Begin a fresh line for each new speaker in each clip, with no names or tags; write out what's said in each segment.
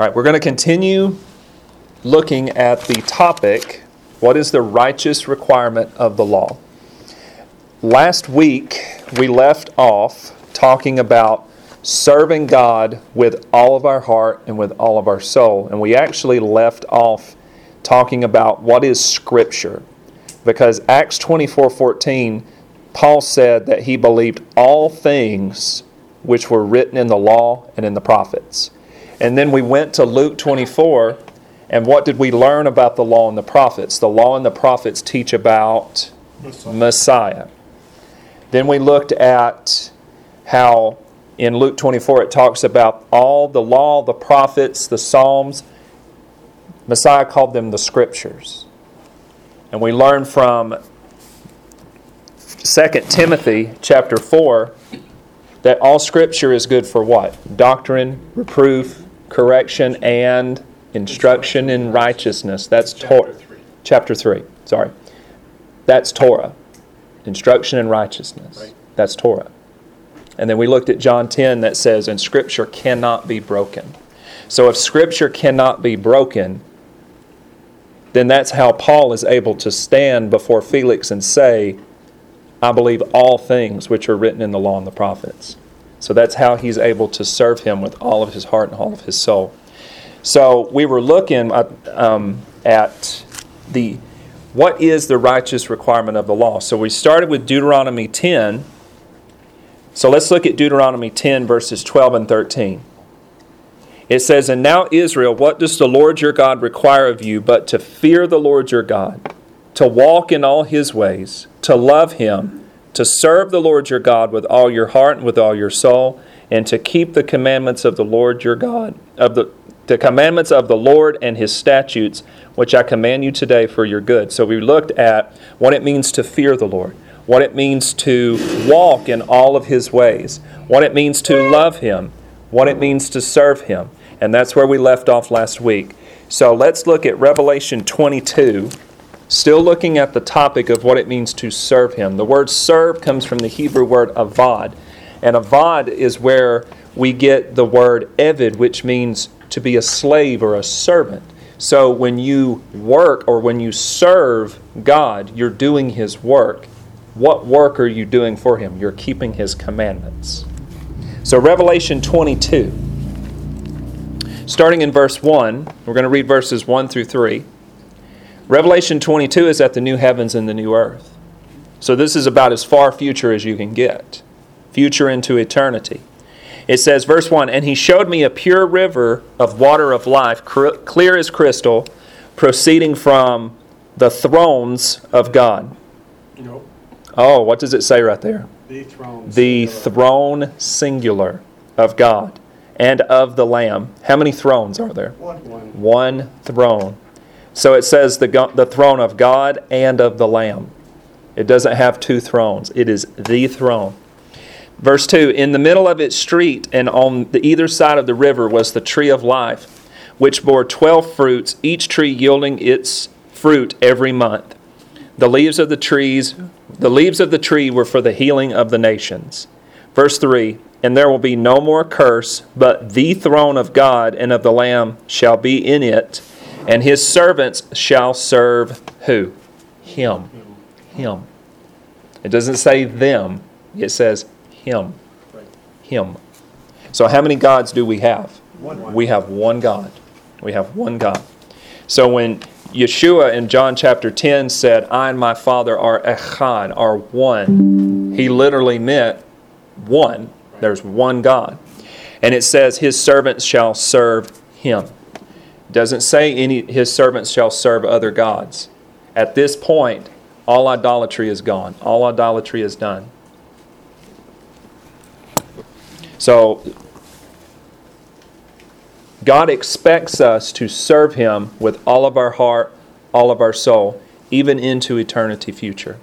All right, we're going to continue looking at the topic what is the righteous requirement of the law? Last week, we left off talking about serving God with all of our heart and with all of our soul. And we actually left off talking about what is Scripture. Because Acts 24 14, Paul said that he believed all things which were written in the law and in the prophets. And then we went to Luke 24, and what did we learn about the law and the prophets? The law and the prophets teach about Messiah. Messiah. Then we looked at how in Luke 24 it talks about all the law, the prophets, the Psalms. Messiah called them the scriptures. And we learned from 2 Timothy chapter 4 that all scripture is good for what? Doctrine, reproof, correction, and instruction in righteousness. That's Torah. Chapter 3. Sorry. That's Torah. Instruction in righteousness. That's Torah. And then we looked at John 10 that says, and Scripture cannot be broken. So if Scripture cannot be broken, then that's how Paul is able to stand before Felix and say, I believe all things which are written in the law and the prophets. So that's how he's able to serve him with all of his heart and all of his soul. So we were looking at, um, at the what is the righteous requirement of the law. So we started with Deuteronomy 10 so let's look at Deuteronomy 10, verses 12 and 13. It says, And now, Israel, what does the Lord your God require of you but to fear the Lord your God, to walk in all his ways, to love him, to serve the Lord your God with all your heart and with all your soul, and to keep the commandments of the Lord your God, of the, the commandments of the Lord and his statutes, which I command you today for your good. So we looked at what it means to fear the Lord what it means to walk in all of His ways, what it means to love Him, what it means to serve Him. And that's where we left off last week. So let's look at Revelation 22, still looking at the topic of what it means to serve Him. The word serve comes from the Hebrew word avad. And avad is where we get the word eved, which means to be a slave or a servant. So when you work or when you serve God, you're doing His work. What work are you doing for him? You're keeping his commandments. So, Revelation 22, starting in verse 1, we're going to read verses 1 through 3. Revelation 22 is at the new heavens and the new earth. So, this is about as far future as you can get future into eternity. It says, verse 1 And he showed me a pure river of water of life, clear as crystal, proceeding from the thrones of God. Nope. Oh, what does it say right there?
The throne.
The singular. throne singular of God and of the Lamb. How many thrones are there?
One.
One throne. So it says the, the throne of God and of the Lamb. It doesn't have two thrones, it is the throne. Verse 2 In the middle of its street and on the either side of the river was the tree of life, which bore twelve fruits, each tree yielding its fruit every month. The leaves of the trees the leaves of the tree were for the healing of the nations. Verse 3 And there will be no more curse, but the throne of God and of the Lamb shall be in it, and his servants shall serve who? Him. Him. It doesn't say them, it says him. Him. So, how many gods do we have?
One.
We have one God. We have one God. So, when Yeshua in John chapter 10 said, I and my Father are echad, are one. He literally meant one. There's one God. And it says, His servants shall serve him. Doesn't say any his servants shall serve other gods. At this point, all idolatry is gone. All idolatry is done. So God expects us to serve Him with all of our heart, all of our soul, even into eternity future.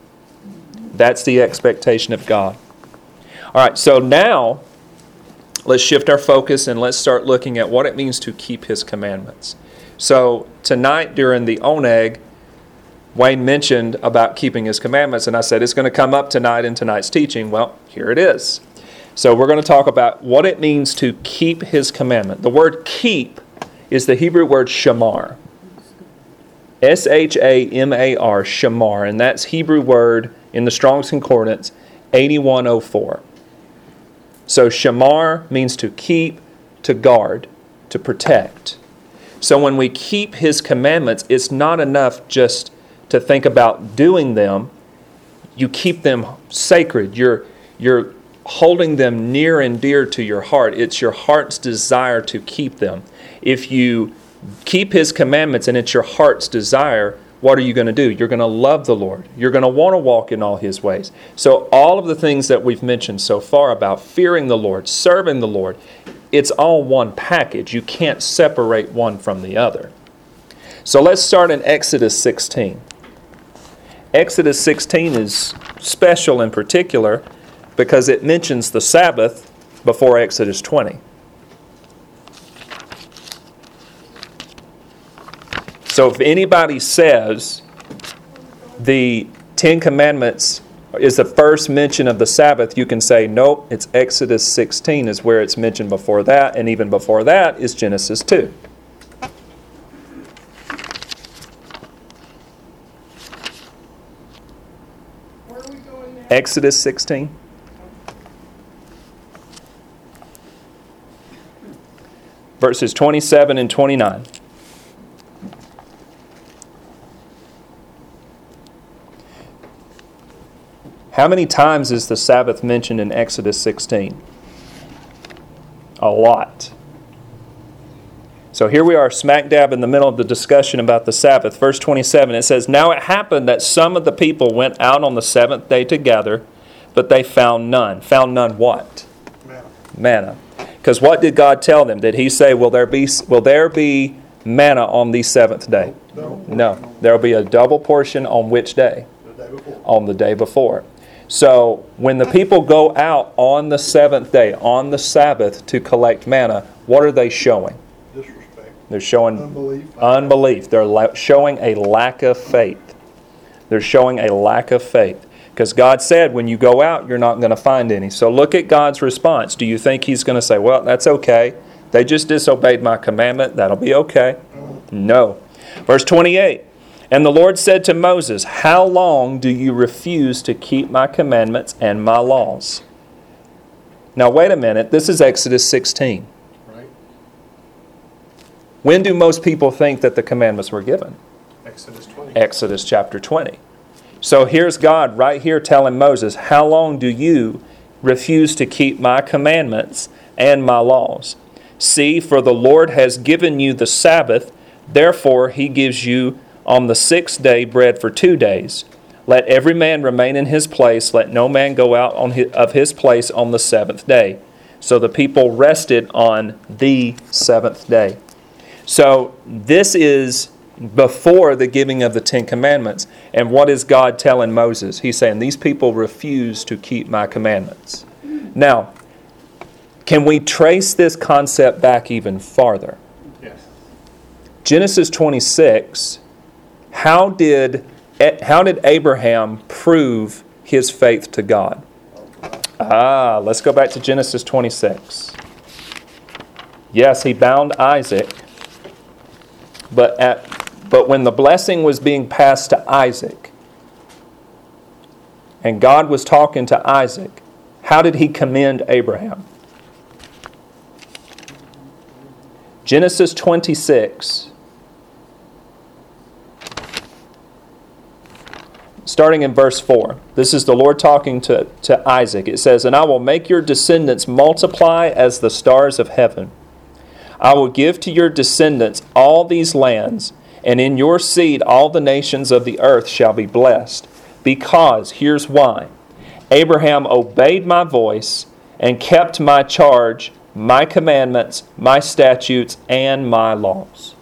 That's the expectation of God. All right, so now let's shift our focus and let's start looking at what it means to keep His commandments. So tonight during the oneg, Wayne mentioned about keeping His commandments, and I said it's going to come up tonight in tonight's teaching. Well, here it is. So we're going to talk about what it means to keep his commandment. The word keep is the Hebrew word shamar. S H A M A R, shamar, and that's Hebrew word in the Strong's Concordance 8104. So shamar means to keep, to guard, to protect. So when we keep his commandments, it's not enough just to think about doing them. You keep them sacred. You're you're holding them near and dear to your heart. It's your heart's desire to keep them. If you keep his commandments and it's your heart's desire, what are you going to do? You're going to love the Lord. You're going to want to walk in all his ways. So, all of the things that we've mentioned so far about fearing the Lord, serving the Lord, it's all one package. You can't separate one from the other. So, let's start in Exodus 16. Exodus 16 is special in particular because it mentions the Sabbath before Exodus 20. So if anybody says the Ten Commandments is the first mention of the Sabbath, you can say, nope, it's Exodus 16 is where it's mentioned before that, and even before that is Genesis 2. Exodus 16. Verses 27 and 29. How many times is the Sabbath mentioned in Exodus 16? A lot. So here we are, smack dab in the middle of the discussion about the Sabbath. Verse 27, it says, Now it happened that some of the people went out on the seventh day to gather, but they found none. Found none what? Manna. Manna. Because what did God tell them? Did He say, Will there be, will there be manna on the seventh day? No. No. There will be a double portion on which day? The day before. On the day before. So when the people go out on the seventh day, on the Sabbath, to collect manna, what are they showing? Disrespect. They're showing unbelief. unbelief. They're la- showing a lack of faith. They're showing a lack of faith. Because God said, when you go out, you're not going to find any. So look at God's response. Do you think He's going to say, well, that's okay? They just disobeyed my commandment. That'll be okay. No. Verse 28 And the Lord said to Moses, How long do you refuse to keep my commandments and my laws? Now, wait a minute. This is Exodus 16. When do most people think that the commandments were given?
Exodus 20.
Exodus chapter 20. So here's God right here telling Moses, How long do you refuse to keep my commandments and my laws? See, for the Lord has given you the Sabbath, therefore he gives you on the sixth day bread for two days. Let every man remain in his place, let no man go out on his, of his place on the seventh day. So the people rested on the seventh day. So this is before the giving of the Ten Commandments. And what is God telling Moses? He's saying, These people refuse to keep my commandments. Now, can we trace this concept back even farther?
Yes.
Genesis 26, how did, how did Abraham prove his faith to God? Ah, let's go back to Genesis 26. Yes, he bound Isaac but, at, but when the blessing was being passed to Isaac, and God was talking to Isaac, how did he commend Abraham? Genesis 26, starting in verse 4. This is the Lord talking to, to Isaac. It says, And I will make your descendants multiply as the stars of heaven I will give to your descendants all these lands, and in your seed all the nations of the earth shall be blessed. Because, here's why Abraham obeyed my voice and kept my charge, my commandments, my statutes, and my laws.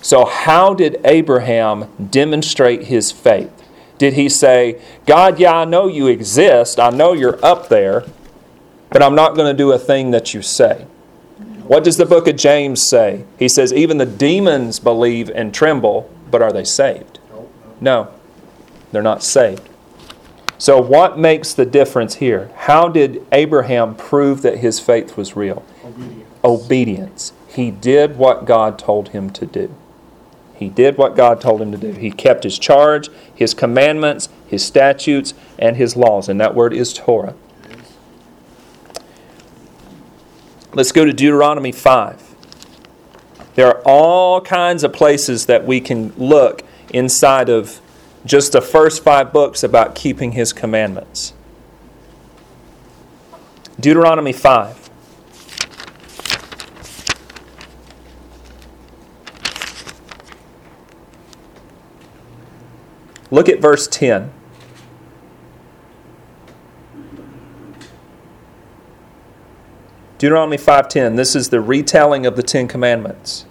So, how did Abraham demonstrate his faith? Did he say, God, yeah, I know you exist, I know you're up there, but I'm not going to do a thing that you say? What does the book of James say? He says, even the demons believe and tremble, but are they saved? No, they're not saved. So, what makes the difference here? How did Abraham prove that his faith was real?
Obedience.
Obedience. he did what God told him to do. He did what God told him to do. He kept his charge, his commandments, his statutes, and his laws. And that word is Torah. Let's go to Deuteronomy 5. There are all kinds of places that we can look inside of just the first five books about keeping his commandments. Deuteronomy 5. Look at verse 10. Deuteronomy 5:10. This is the retelling of the 10 commandments.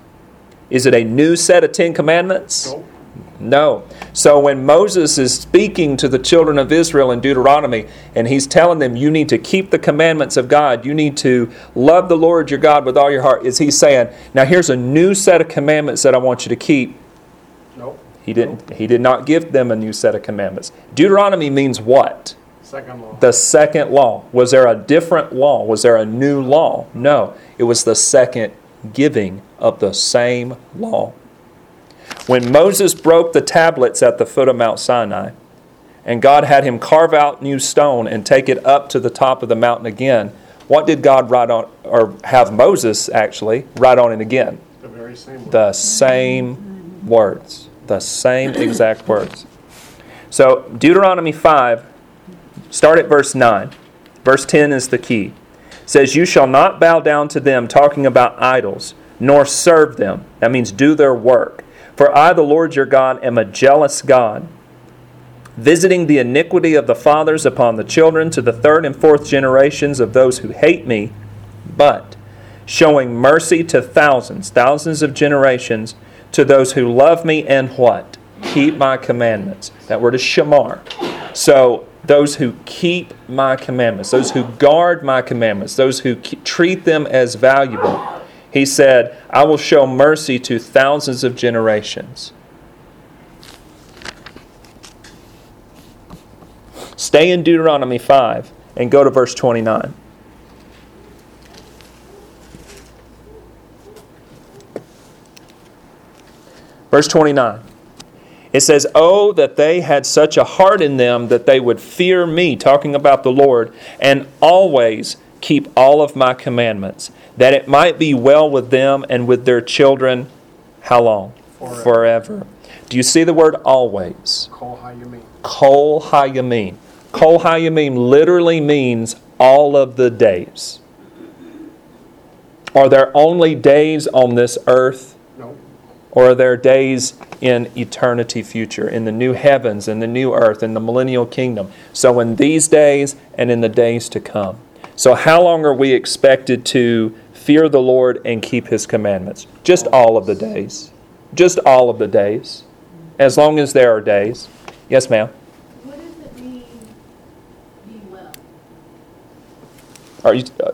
Is it a new set of 10 commandments?
Nope.
No. So when Moses is speaking to the children of Israel in Deuteronomy and he's telling them you need to keep the commandments of God, you need to love the Lord your God with all your heart, is he saying, "Now here's a new set of commandments that I want you to keep."
Nope.
He didn't he did not give them a new set of commandments. Deuteronomy means what?
Second law.
The second law. Was there a different law? Was there a new law? No. It was the second giving of the same law. When Moses broke the tablets at the foot of Mount Sinai, and God had him carve out new stone and take it up to the top of the mountain again, what did God write on, or have Moses actually write on it again?
the very same word.
The same words. The same exact words. So, Deuteronomy 5, start at verse 9. Verse 10 is the key. It says, You shall not bow down to them, talking about idols, nor serve them. That means do their work. For I, the Lord your God, am a jealous God, visiting the iniquity of the fathers upon the children to the third and fourth generations of those who hate me, but showing mercy to thousands, thousands of generations, to those who love me and what? Keep my commandments. That word is shamar. So, those who keep my commandments, those who guard my commandments, those who ke- treat them as valuable. He said, I will show mercy to thousands of generations. Stay in Deuteronomy 5 and go to verse 29. Verse 29. It says, Oh, that they had such a heart in them that they would fear me, talking about the Lord, and always keep all of my commandments, that it might be well with them and with their children. How long?
Forever.
Do you see the word always?
You mean.
Kol Hayamim. Kol Hayamim literally means all of the days. Are there only days on this earth? Or are there days in eternity future, in the new heavens, in the new earth, in the millennial kingdom? So, in these days and in the days to come. So, how long are we expected to fear the Lord and keep His commandments? Just all of the days. Just all of the days. As long as there are days. Yes, ma'am.
What does it mean, be well?
Are you, uh,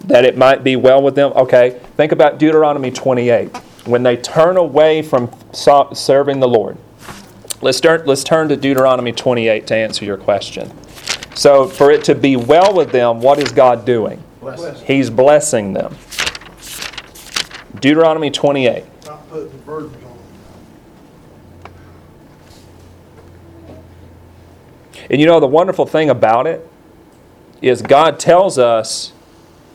that it might be well with them? Okay. Think about Deuteronomy 28. When they turn away from serving the Lord. Let's, start, let's turn to Deuteronomy 28 to answer your question. So, for it to be well with them, what is God doing?
Blessed.
He's blessing them. Deuteronomy 28.
Not putting burdens on them.
And you know, the wonderful thing about it is God tells us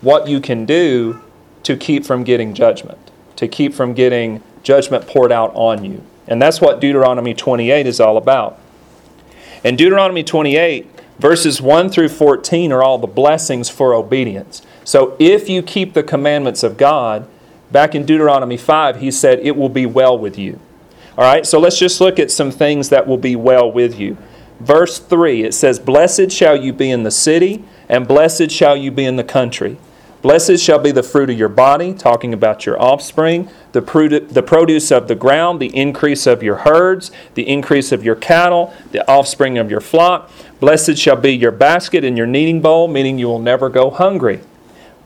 what you can do to keep from getting judgment, to keep from getting judgment poured out on you. And that's what Deuteronomy 28 is all about. In Deuteronomy 28, verses 1 through 14 are all the blessings for obedience. So if you keep the commandments of God, back in Deuteronomy 5, he said, It will be well with you. All right, so let's just look at some things that will be well with you. Verse 3, it says, Blessed shall you be in the city, and blessed shall you be in the country. Blessed shall be the fruit of your body, talking about your offspring, the, produ- the produce of the ground, the increase of your herds, the increase of your cattle, the offspring of your flock. Blessed shall be your basket and your kneading bowl, meaning you will never go hungry.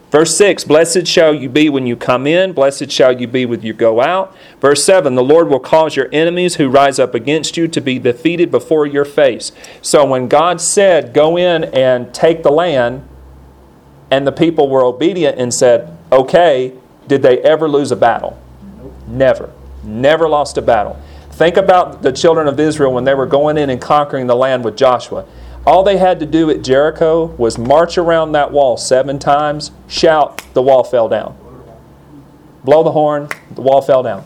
Verse 6 Blessed shall you be when you come in, blessed shall you be when you go out. Verse 7 The Lord will cause your enemies who rise up against you to be defeated before your face. So when God said, Go in and take the land, and the people were obedient and said, Okay, Did they ever lose a battle? Never. Never lost a battle. Think about the children of Israel when they were going in and conquering the land with Joshua. All they had to do at Jericho was march around that wall seven times, shout, the wall fell down. Blow the horn, the wall fell down.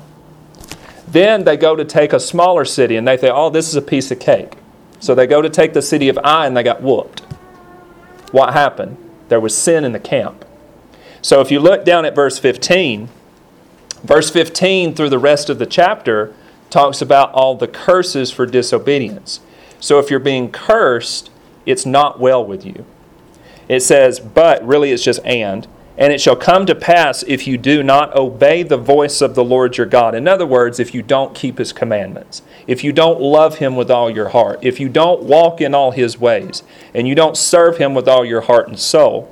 Then they go to take a smaller city and they think, oh, this is a piece of cake. So they go to take the city of Ai and they got whooped. What happened? There was sin in the camp. So if you look down at verse 15, verse 15 through the rest of the chapter talks about all the curses for disobedience. So if you're being cursed, it's not well with you. It says, but really it's just and. And it shall come to pass if you do not obey the voice of the Lord your God. In other words, if you don't keep his commandments, if you don't love him with all your heart, if you don't walk in all his ways, and you don't serve him with all your heart and soul,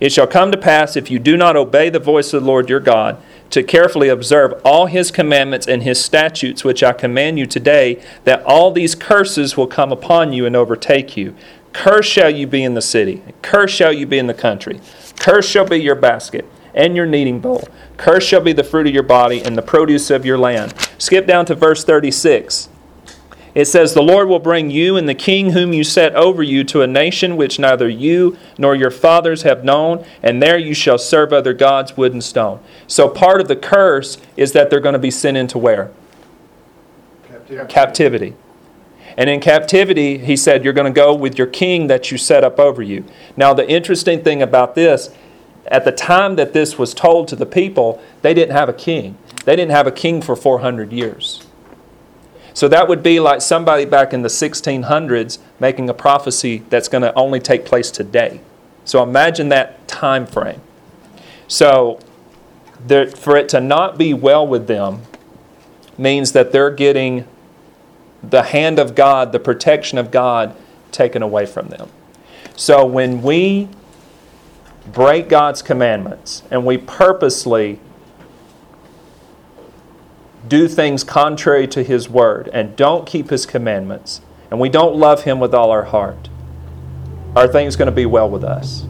it shall come to pass if you do not obey the voice of the Lord your God, to carefully observe all his commandments and his statutes, which I command you today, that all these curses will come upon you and overtake you. Curse shall you be in the city, curse shall you be in the country. Curse shall be your basket and your kneading bowl. Curse shall be the fruit of your body and the produce of your land. Skip down to verse 36. It says, The Lord will bring you and the king whom you set over you to a nation which neither you nor your fathers have known, and there you shall serve other gods, wood and stone. So part of the curse is that they're going to be sent into where?
Captivity.
Captivity. And in captivity, he said, You're going to go with your king that you set up over you. Now, the interesting thing about this, at the time that this was told to the people, they didn't have a king. They didn't have a king for 400 years. So that would be like somebody back in the 1600s making a prophecy that's going to only take place today. So imagine that time frame. So there, for it to not be well with them means that they're getting the hand of God, the protection of God taken away from them. So when we break God's commandments and we purposely do things contrary to His Word and don't keep His commandments and we don't love Him with all our heart, are things going to be well with us?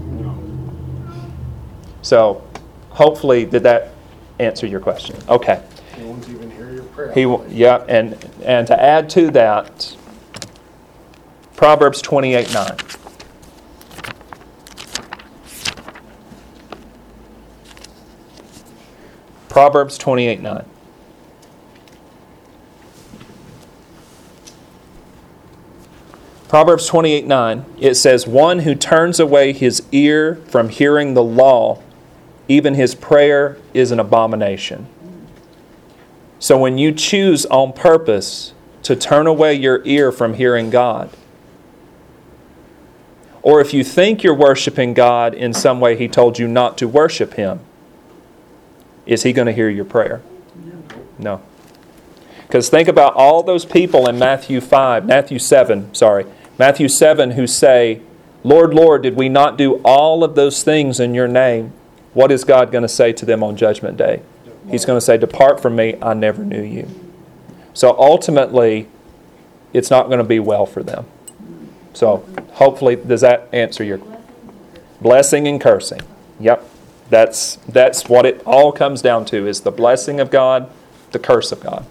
So, hopefully, did that answer your question? Okay.
He
yeah, and, and to add to that, Proverbs 28 9. Proverbs 28 9. Proverbs 28 9, it says, One who turns away his ear from hearing the law, even his prayer is an abomination. So when you choose on purpose to turn away your ear from hearing God, or if you think you're worshiping God in some way He told you not to worship Him, is He going to hear your prayer? No. Because think about all those people in Matthew 5, Matthew 7, sorry, Matthew 7 who say, Lord, Lord, did we not do all of those things in your name? What is God going to say to them on Judgment Day? He's going to say, Depart from me, I never knew you. So ultimately, it's not going to be well for them. So hopefully, does that answer your blessing and cursing? Yep. That's that's what it all comes down to is the blessing of God, the curse of God.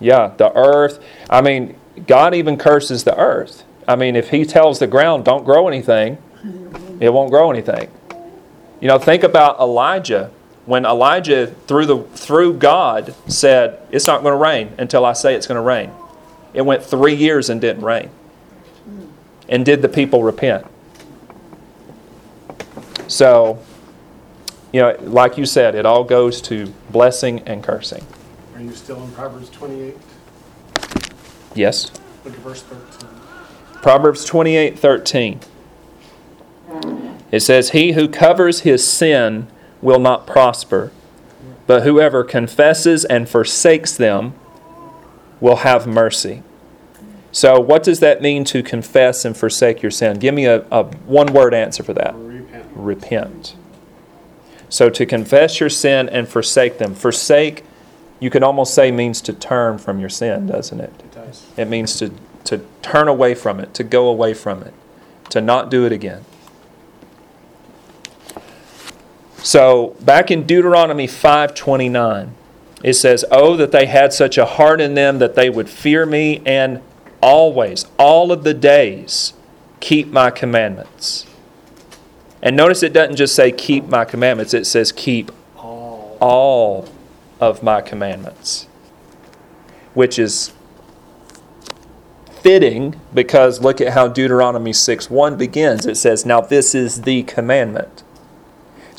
Yeah, the earth. I mean, God even curses the earth. I mean, if He tells the ground, don't grow anything, it won't grow anything. You know, think about Elijah. When Elijah, through, the, through God, said, It's not going to rain until I say it's going to rain. It went three years and didn't rain. And did the people repent? So, you know, like you said, it all goes to blessing and cursing.
Are you still in Proverbs 28?
Yes?
Look at verse 13.
Proverbs 28 13. It says, He who covers his sin will not prosper, but whoever confesses and forsakes them will have mercy. So, what does that mean to confess and forsake your sin? Give me a, a one word answer for that
Repent.
repent. So, to confess your sin and forsake them. Forsake, you could almost say, means to turn from your sin, doesn't it?
It does.
It means to, to turn away from it, to go away from it, to not do it again. So back in Deuteronomy 5:29, it says, "Oh that they had such a heart in them that they would fear me and always, all of the days, keep my commandments." And notice it doesn't just say keep my commandments, it says keep
All.
all of my commandments, which is fitting because look at how Deuteronomy 6 1 begins. It says, Now this is the commandment.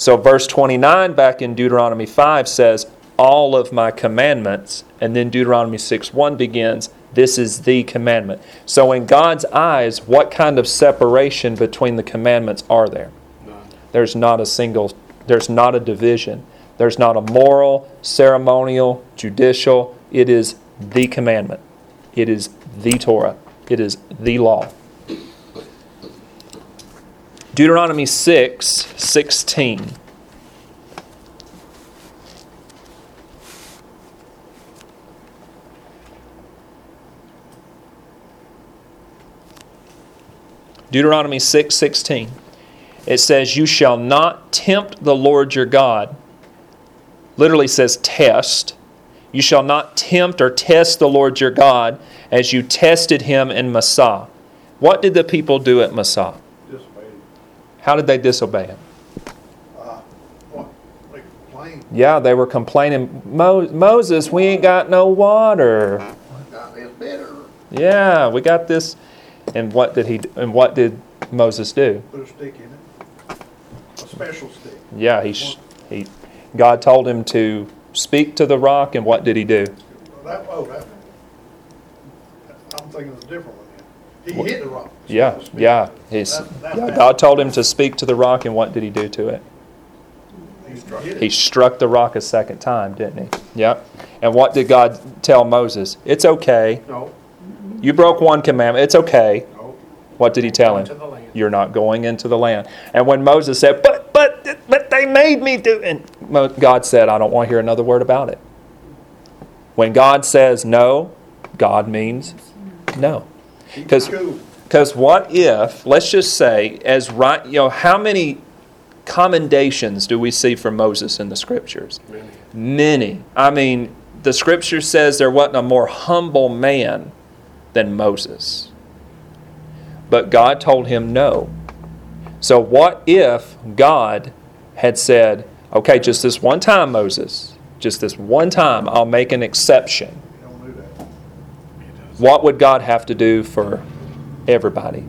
So, verse 29 back in Deuteronomy 5 says, All of my commandments. And then Deuteronomy 6 1 begins, This is the commandment. So, in God's eyes, what kind of separation between the commandments are there?
None.
There's not a single, there's not a division. There's not a moral, ceremonial, judicial. It is the commandment. It is the Torah. It is the law. Deuteronomy 6 16. Deuteronomy 6 16. It says, You shall not tempt the Lord your God. Literally says test. You shall not tempt or test the Lord your God as you tested him in Massah. What did the people do at Massah? How did they disobey him?
Uh, what, like complained,
Yeah, they were complaining, Mo- Moses, we ain't got no water.
got
Yeah, we got this. And what did he? And what did Moses do?
put a stick in it. A special stick.
Yeah, he, sh- he, God told him to speak to the rock, and what did he do?
That, oh, that, I'm thinking it's a different one. He hit the rock.
Yeah,
so speak.
yeah. He's, yeah. God told him to speak to the rock, and what did he do to it?
He struck it.
He struck the rock a second time, didn't he? Yep. And what did God tell Moses? It's okay.
No,
You broke one commandment. It's okay.
no.
What did he tell him? You're not going into the land. And when Moses said, "But, but, but they made me do," and God said, "I don't want to hear another word about it." When God says no, God means no. Because because what if, let's just say, as right, you know, how many commendations do we see from Moses in the scriptures?
Many.
Many. I mean, the scripture says there wasn't a more humble man than Moses. But God told him no. So, what if God had said, okay, just this one time, Moses, just this one time, I'll make an exception?
You don't do that.
What would God have to do for everybody?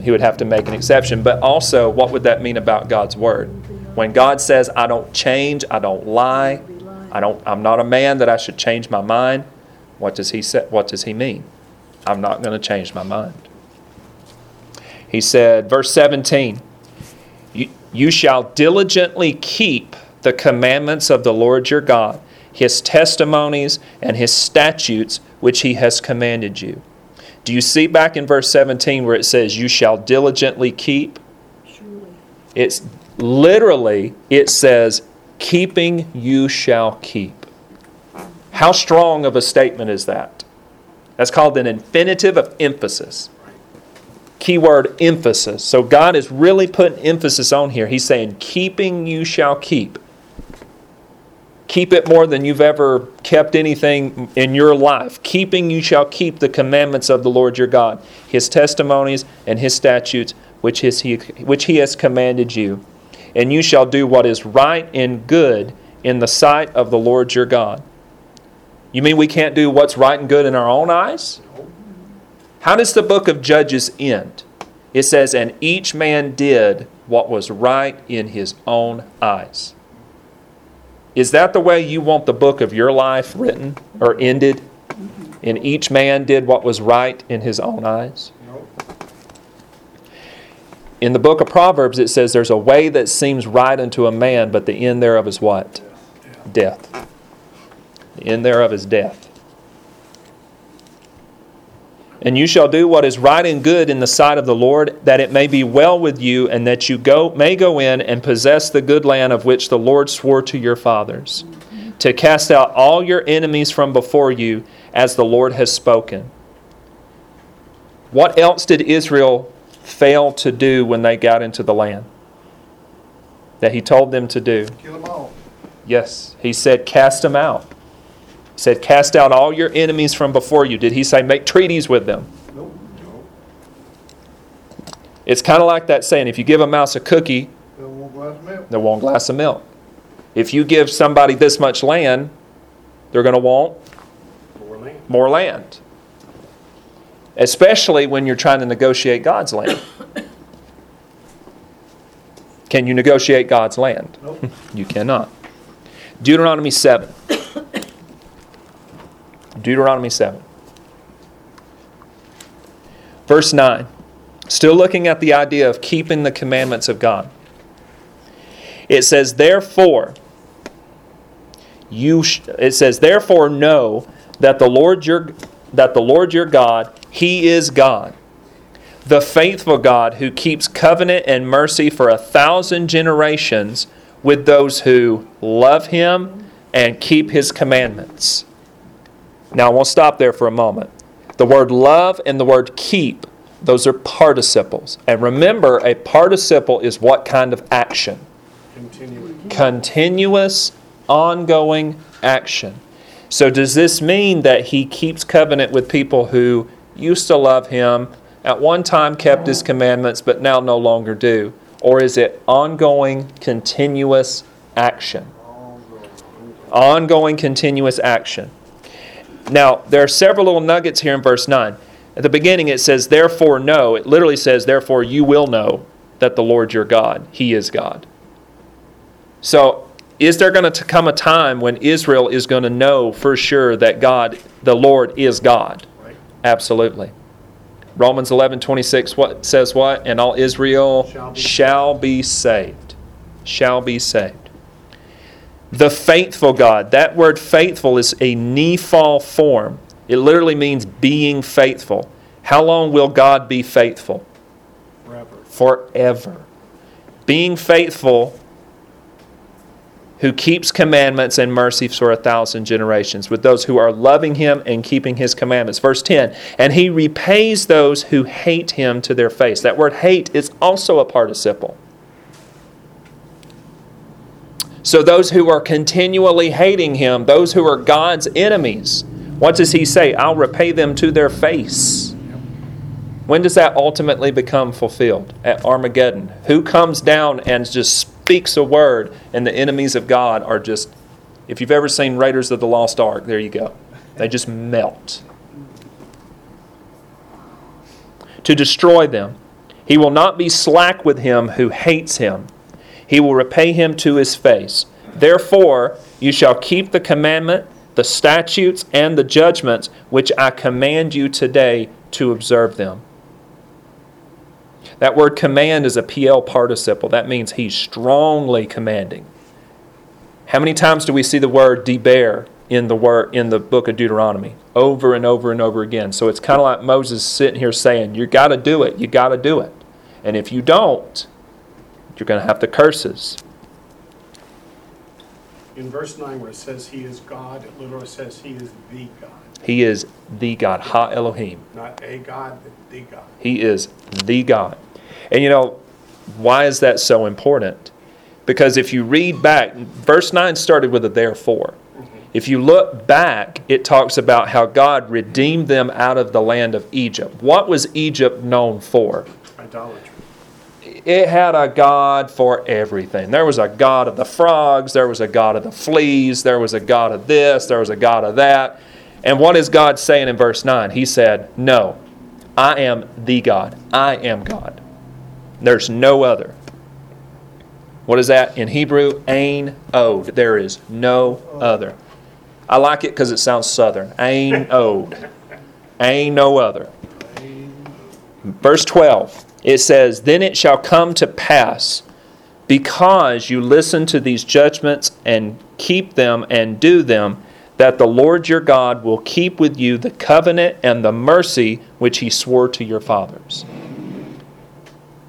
He would have to make an exception. But also, what would that mean about God's word? When God says, I don't change, I don't lie, I don't, I'm not a man that I should change my mind, what does he say, what does he mean? I'm not going to change my mind. He said, verse 17, you, you shall diligently keep the commandments of the Lord your God, his testimonies and his statutes which he has commanded you. Do you see back in verse 17 where it says, You shall diligently keep?
Surely.
It's literally, it says, Keeping you shall keep. How strong of a statement is that? That's called an infinitive of emphasis. Keyword emphasis. So God is really putting emphasis on here. He's saying, Keeping you shall keep. Keep it more than you've ever kept anything in your life. Keeping you shall keep the commandments of the Lord your God, his testimonies and his statutes, which, is he, which he has commanded you. And you shall do what is right and good in the sight of the Lord your God. You mean we can't do what's right and good in our own eyes? How does the book of Judges end? It says, And each man did what was right in his own eyes. Is that the way you want the book of your life written or ended? And each man did what was right in his own eyes? In the book of Proverbs, it says, There's a way that seems right unto a man, but the end thereof is what? Death. The end thereof is death. And you shall do what is right and good in the sight of the Lord, that it may be well with you, and that you go may go in and possess the good land of which the Lord swore to your fathers, to cast out all your enemies from before you, as the Lord has spoken. What else did Israel fail to do when they got into the land? that he told them to do.
Kill them all.
Yes, he said, cast them out. He said, cast out all your enemies from before you. Did he say, make treaties with them?
Nope.
It's kind of like that saying, if you give a mouse a cookie,
They want a glass of milk.
they want a glass of milk. If you give somebody this much land, they're going to want
More land.
more land. Especially when you're trying to negotiate God's land. Can you negotiate God's land?
Nope.
You cannot. Deuteronomy 7. Deuteronomy 7. Verse 9. Still looking at the idea of keeping the commandments of God. It says, Therefore, you sh- it says, Therefore know that the Lord your that the Lord your God, He is God, the faithful God who keeps covenant and mercy for a thousand generations with those who love Him and keep His commandments. Now, we'll stop there for a moment. The word love and the word keep, those are participles. And remember, a participle is what kind of action?
Continuing.
Continuous, ongoing action. So, does this mean that he keeps covenant with people who used to love him, at one time kept his commandments, but now no longer do? Or is it ongoing, continuous action? Ongoing, continuous action. Now, there are several little nuggets here in verse 9. At the beginning, it says, Therefore, know. It literally says, Therefore, you will know that the Lord your God, He is God. So, is there going to come a time when Israel is going to know for sure that God, the Lord, is God?
Right.
Absolutely. Romans 11 26 what, says what? And all Israel
Shall be
shall be saved. Shall be saved. The faithful God. That word faithful is a niphal form. It literally means being faithful. How long will God be faithful?
Forever.
Forever. Being faithful who keeps commandments and mercy for a thousand generations, with those who are loving him and keeping his commandments. Verse 10 And he repays those who hate him to their face. That word hate is also a participle. So, those who are continually hating him, those who are God's enemies, what does he say? I'll repay them to their face. When does that ultimately become fulfilled? At Armageddon. Who comes down and just speaks a word, and the enemies of God are just, if you've ever seen Raiders of the Lost Ark, there you go. They just melt. To destroy them. He will not be slack with him who hates him. He will repay him to his face. Therefore, you shall keep the commandment, the statutes, and the judgments which I command you today to observe them. That word command is a Piel participle. That means he's strongly commanding. How many times do we see the word debear in the word in the book of Deuteronomy? Over and over and over again. So it's kind of like Moses sitting here saying, You gotta do it, you gotta do it. And if you don't, you're gonna have the curses.
In verse 9, where it says he is God, it literally says he is the God.
He is the God, Ha Elohim.
Not a God, but the God.
He is the God. And you know, why is that so important? Because if you read back, verse 9 started with a therefore. Mm-hmm. If you look back, it talks about how God redeemed them out of the land of Egypt. What was Egypt known for?
Idolatry.
It had a God for everything. There was a God of the frogs, there was a God of the fleas, there was a God of this, there was a God of that. And what is God saying in verse 9? He said, No, I am the God. I am God. There's no other. What is that? In Hebrew, Ain Od. There is no other. I like it because it sounds southern. Ain Od. Ain no other. Verse 12, it says, Then it shall come to pass, because you listen to these judgments and keep them and do them, that the Lord your God will keep with you the covenant and the mercy which he swore to your fathers.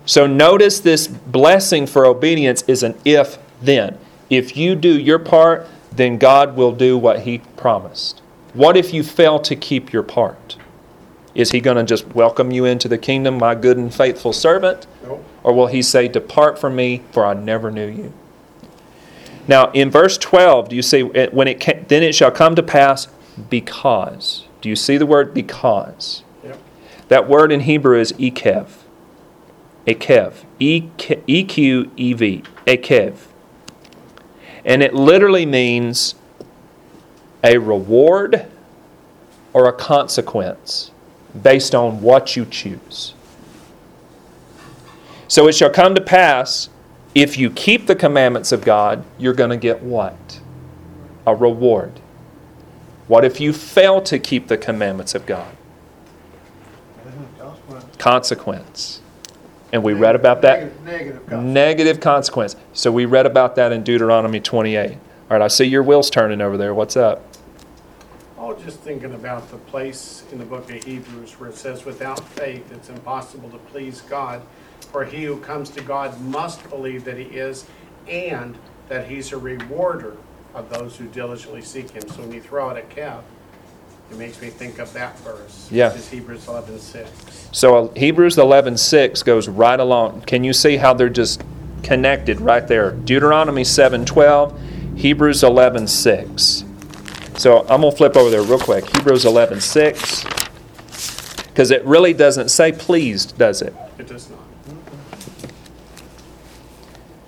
So notice this blessing for obedience is an if then. If you do your part, then God will do what he promised. What if you fail to keep your part? Is he going to just welcome you into the kingdom, my good and faithful servant? Or will he say, Depart from me, for I never knew you? Now, in verse 12, do you see when it ca- then it shall come to pass because. Do you see the word because?
Yep.
That word in Hebrew is ekev. Ekev. E Q E V. Ekev. And it literally means a reward or a consequence based on what you choose. So it shall come to pass if you keep the commandments of God, you're going to get what? A reward. What if you fail to keep the commandments of God?
Consequence.
And we read about that.
Negative-. Negative consequence.
So we read about that in Deuteronomy 28. All right, I see your wheels turning over there. What's up?
I was just thinking about the place in the book of Hebrews where it says, without faith, it's impossible to please God. For he who comes to God must believe that he is, and that he's a rewarder of those who diligently seek him. So when you throw out a cap, it makes me think of that verse.
Yeah.
Which is Hebrews eleven six.
So uh, Hebrews 11:6 goes right along. Can you see how they're just connected right there? Deuteronomy 7:12, Hebrews 11:6. So I'm going to flip over there real quick. Hebrews 11:6 because it really doesn't say pleased, does it?
It does not.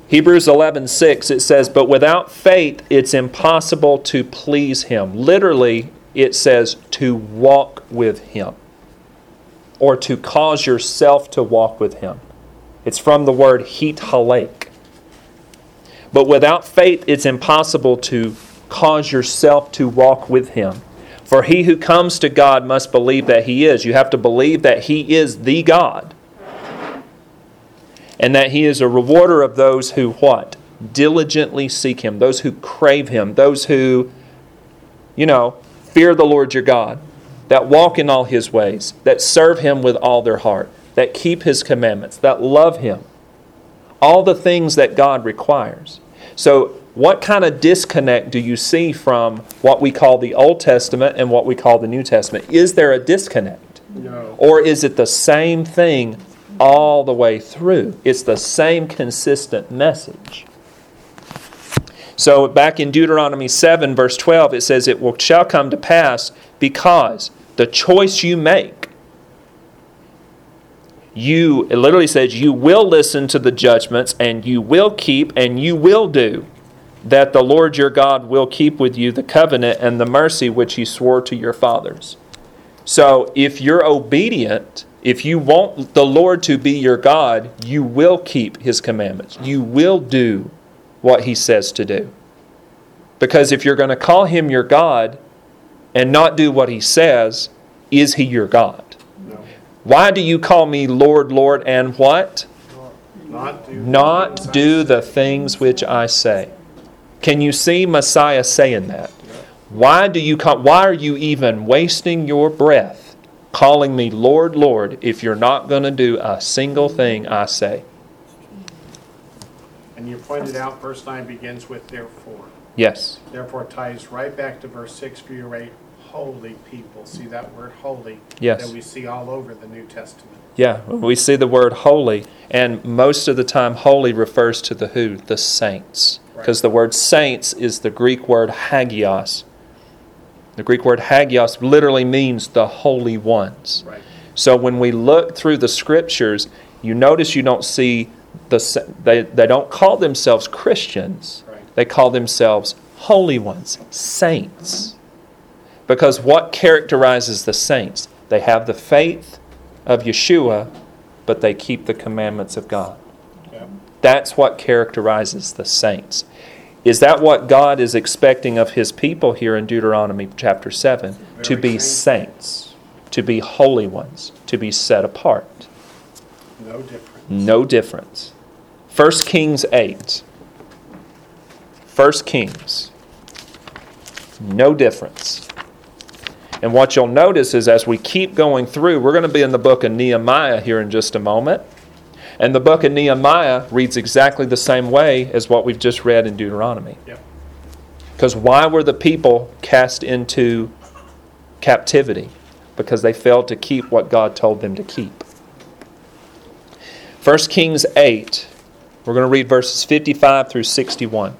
Hebrews 11:6 it says, "But without faith it's impossible to please him." Literally, it says to walk with him or to cause yourself to walk with him. It's from the word heat halak. But without faith it's impossible to cause yourself to walk with him. For he who comes to God must believe that he is. You have to believe that he is the God. And that he is a rewarder of those who what? Diligently seek him. Those who crave him. Those who you know fear the lord your god. That walk in all his ways. That serve him with all their heart. That keep his commandments. That love him. All the things that god requires. So what kind of disconnect do you see from what we call the old testament and what we call the new testament is there a disconnect
No.
or is it the same thing all the way through? It's the same consistent message. So back in Deuteronomy 7, verse 12, it says, It will, shall come to pass because the choice you make, you, it literally says, you will listen to the judgments and you will keep and you will do that the Lord your God will keep with you the covenant and the mercy which he swore to your fathers. So if you're obedient, if you want the Lord to be your God, you will keep his commandments. You will do what he says to do. Because if you're going to call him your God and not do what he says, is he your God?
No.
Why do you call me Lord, Lord, and what?
Not do.
Not do the things which I say. Can you see Messiah saying that? Why do you call, why are you even wasting your breath calling me Lord, Lord if you're not going to do a single thing I say?
And you pointed out verse nine begins with therefore.
Yes.
Therefore ties right back to verse six for your eight, holy people. See that word holy?
Yes.
That we see all over the New Testament.
Yeah, we see the word holy, and most of the time, holy refers to the who? The saints. Because the word saints is the Greek word hagios. The Greek word hagios literally means the holy ones.
Right.
So when we look through the scriptures, you notice you don't see the they, they don't call themselves Christians.
Right.
They call themselves holy ones, saints. Mm-hmm. Because what characterizes the saints? They have the faith of Yeshua, but they keep the commandments of God. That's what characterizes the saints. Is that what God is expecting of his people here in Deuteronomy chapter 7? to be saints, to be holy ones, to be set apart.
No difference.
No difference. 1 Kings 8. 1 Kings. No difference. And what you'll notice is as we keep going through, we're going to be in the book of Nehemiah here in just a moment. And the book of Nehemiah reads exactly the same way as what we've just read in Deuteronomy. Because why were the people cast into captivity? Because they failed to keep what God told them to keep. 1 Kings 8, we're going to read verses 55 through 61.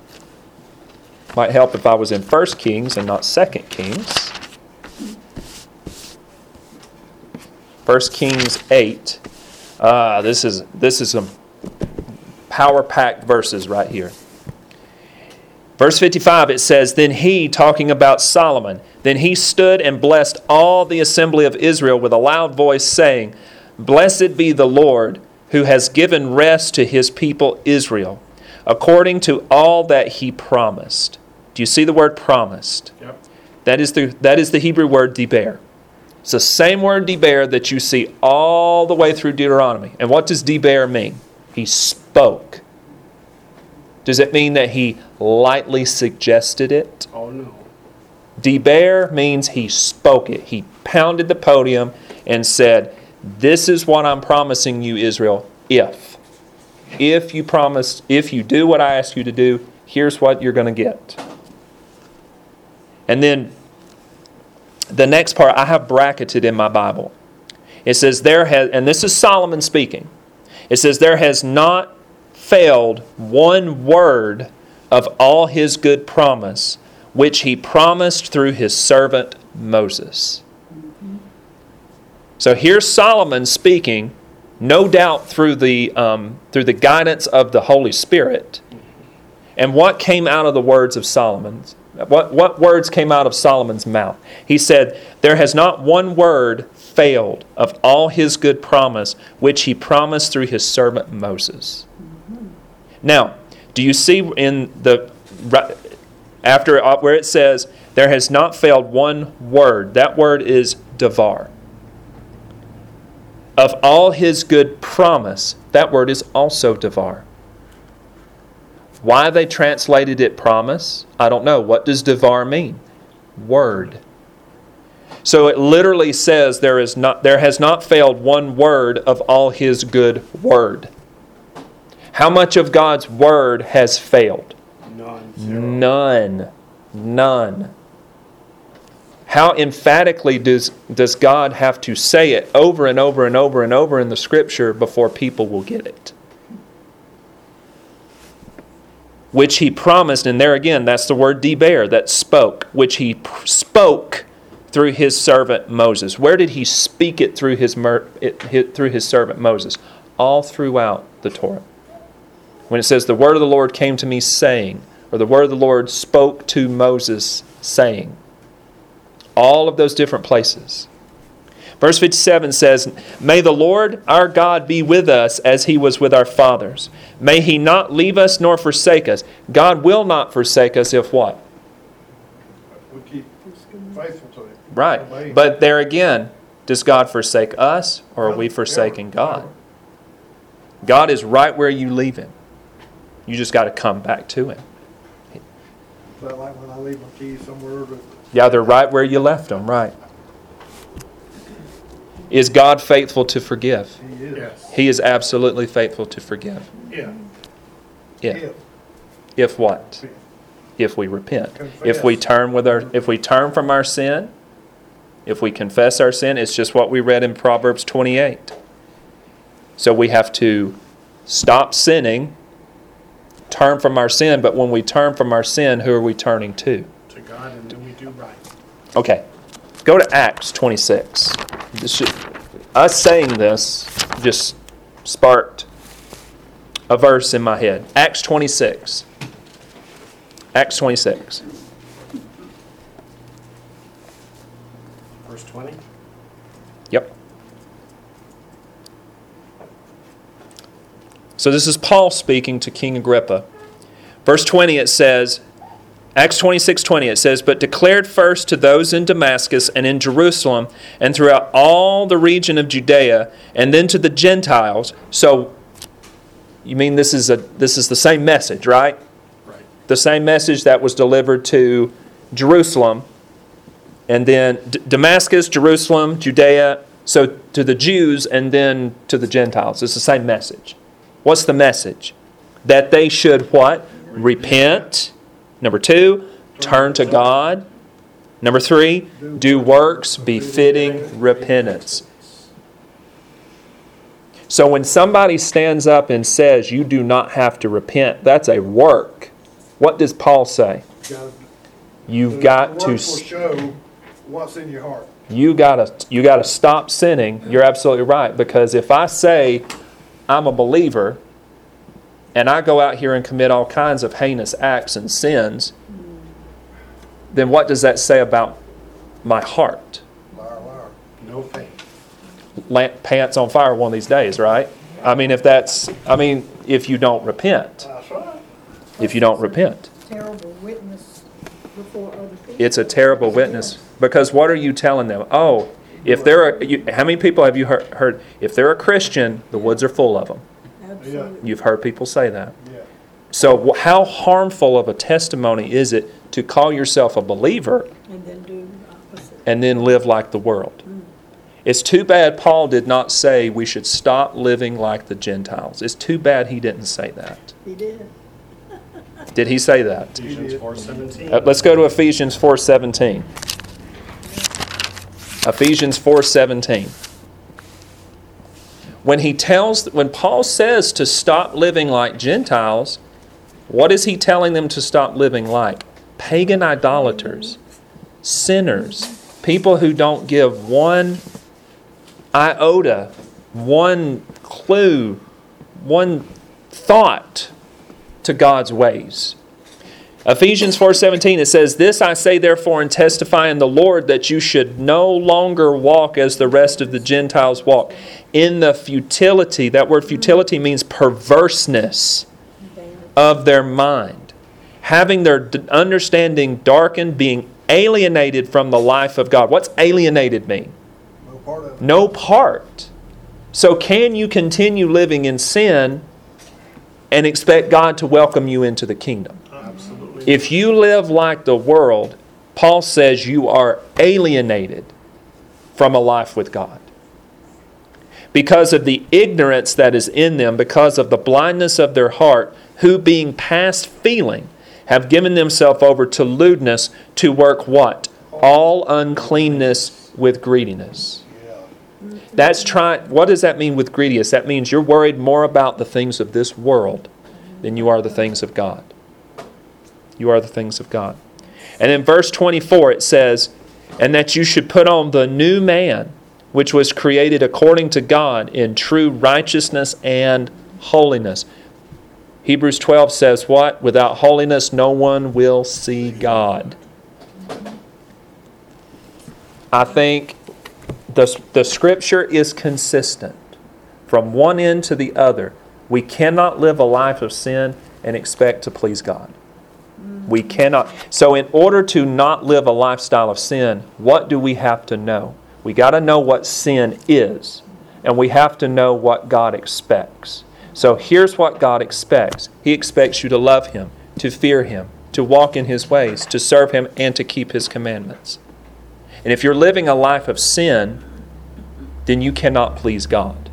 Might help if I was in 1 Kings and not 2 Kings. 1 Kings 8. Ah, this is this is some power-packed verses right here. Verse 55 it says, Then he, talking about Solomon, then he stood and blessed all the assembly of Israel with a loud voice, saying, Blessed be the Lord, who has given rest to his people Israel, according to all that he promised. Do you see the word promised?
Yep.
That is the, that is the Hebrew word deber. It's the same word deber that you see all the way through Deuteronomy. And what does deber mean? He spoke. Does it mean that he lightly suggested it?
Oh, no.
Deber means he spoke it. He pounded the podium and said, This is what I'm promising you, Israel, if. If you promise, if you do what I ask you to do, here's what you're going to get. And then the next part I have bracketed in my Bible. It says, There has, and this is Solomon speaking. It says, There has not failed one word of all his good promise, which he promised through his servant Moses. So here's Solomon speaking, no doubt through the, um, through the guidance of the Holy Spirit. And what came out of the words of Solomon's? What, what words came out of Solomon's mouth? He said, There has not one word failed of all his good promise, which he promised through his servant Moses. Now, do you see in the after uh, where it says there has not failed one word? That word is devar. Of all his good promise, that word is also devar. Why they translated it promise, I don't know. What does devar mean? Word. So it literally says there is not there has not failed one word of all his good word. How much of God's word has failed?
None. Zero.
None. None. How emphatically does, does God have to say it over and over and over and over in the scripture before people will get it? Which he promised, and there again, that's the word deber, that spoke, which he spoke through his servant Moses. Where did he speak it through his, mer- it, it, through his servant Moses? All throughout the Torah. When it says, The word of the Lord came to me saying, or the word of the Lord spoke to Moses saying. All of those different places. Verse 57 says, May the Lord our God be with us as he was with our fathers. May he not leave us nor forsake us. God will not forsake us if what?
We keep faithful to him.
Right. But there again, does God forsake us or are we forsaking God? God is right where you leave him. You just got to come back to him.
Is that like when I leave my keys somewhere, but
Yeah, they're right where you left them, right. Is God faithful to forgive?
he is.
Yes.
He is absolutely faithful to forgive.
Yeah.
If. If what?
If.
If we repent. If we turn with our if we turn from our sin, if we confess our sin, it's just what we read in Proverbs 28. So we have to stop sinning, turn from our sin, but when we turn from our sin, who are we turning to?
To God, and then we do right.
Okay, go to Acts 26. This should, us saying this just sparked a verse in my head. Acts 26. Acts 26.
Verse 20.
Yep. So this is Paul speaking to King Agrippa. Verse 20 it says, Acts 26 20, it says, But declared first to those in Damascus and in Jerusalem and throughout all the region of Judea, and then to the Gentiles. So, you mean this is, a, this is the same message, right?
Right.
The same message that was delivered to Jerusalem, and then D- Damascus, Jerusalem, Judea, so to the Jews, and then to the Gentiles. It's the same message. What's the message? That they should what? Repent. Number two, turn to God. Number three, do works befitting repentance. So when somebody stands up and says you do not have to repent, that's a work. What does Paul say? You've got to
show what's in your heart.
you gotta you gotta stop sinning. You're absolutely right because if I say I'm a believer and I go out here and commit all kinds of heinous acts and sins, then what does that say about my heart?
Liar, liar.
No faith.
Lamp, pants on fire one of these days, right? I mean, if that's I mean, if you don't repent,
That's right.
if you don't repent.
Terrible witness before other people.
It's a terrible witness because what are you telling them? Oh, if they're a, you, how many people have you heard, heard? If they're a Christian, the woods are full of them.
Absolutely.
You've heard people say that.
Yeah.
So, wh- how harmful of a testimony is it to call yourself a believer
And then do opposite.
and then live like the world? It's too bad Paul did not say we should stop living like the Gentiles. It's too bad he didn't say that.
He did.
Did he say that?
Ephesians four seventeen.
Uh, let's go to Ephesians 4:17. Ephesians 4:17. When he tells when Paul says to stop living like Gentiles, what is he telling them to stop living like? Pagan idolaters, sinners, people who don't give one iota, one clue, one thought to God's ways. Ephesians 4:17 it says this I say therefore and testify in the Lord that you should no longer walk as the rest of the Gentiles walk. In the futility that word futility means perverseness of their mind. Having their understanding darkened being alienated from the life of God. What's alienated mean?
No part
no part. So can you continue living in sin and expect God to welcome you into the kingdom. If you live like the world, Paul says you are alienated from a life with God. Because of the ignorance that is in them, because of the blindness of their heart, who being past feeling have given themselves over to lewdness to work what? All uncleanness with greediness. That's trying. What does that mean with greediness? That means you're worried more about the things of this world than you are the things of God. You are the things of God. And in verse 24 it says, "And that you should put on the new man, which was created according to God in true righteousness and holiness." Hebrews 12 says what? Without holiness no one will see God. I think the, the scripture is consistent from one end to the other. We cannot live a life of sin and expect to please God. We cannot. So, in order to not live a lifestyle of sin, what do we have to know? We got to know what sin is, and we have to know what God expects. So, here's what God expects He expects you to love Him, to fear Him, to walk in His ways, to serve Him, and to keep His commandments. And if you're living a life of sin, then you cannot please God.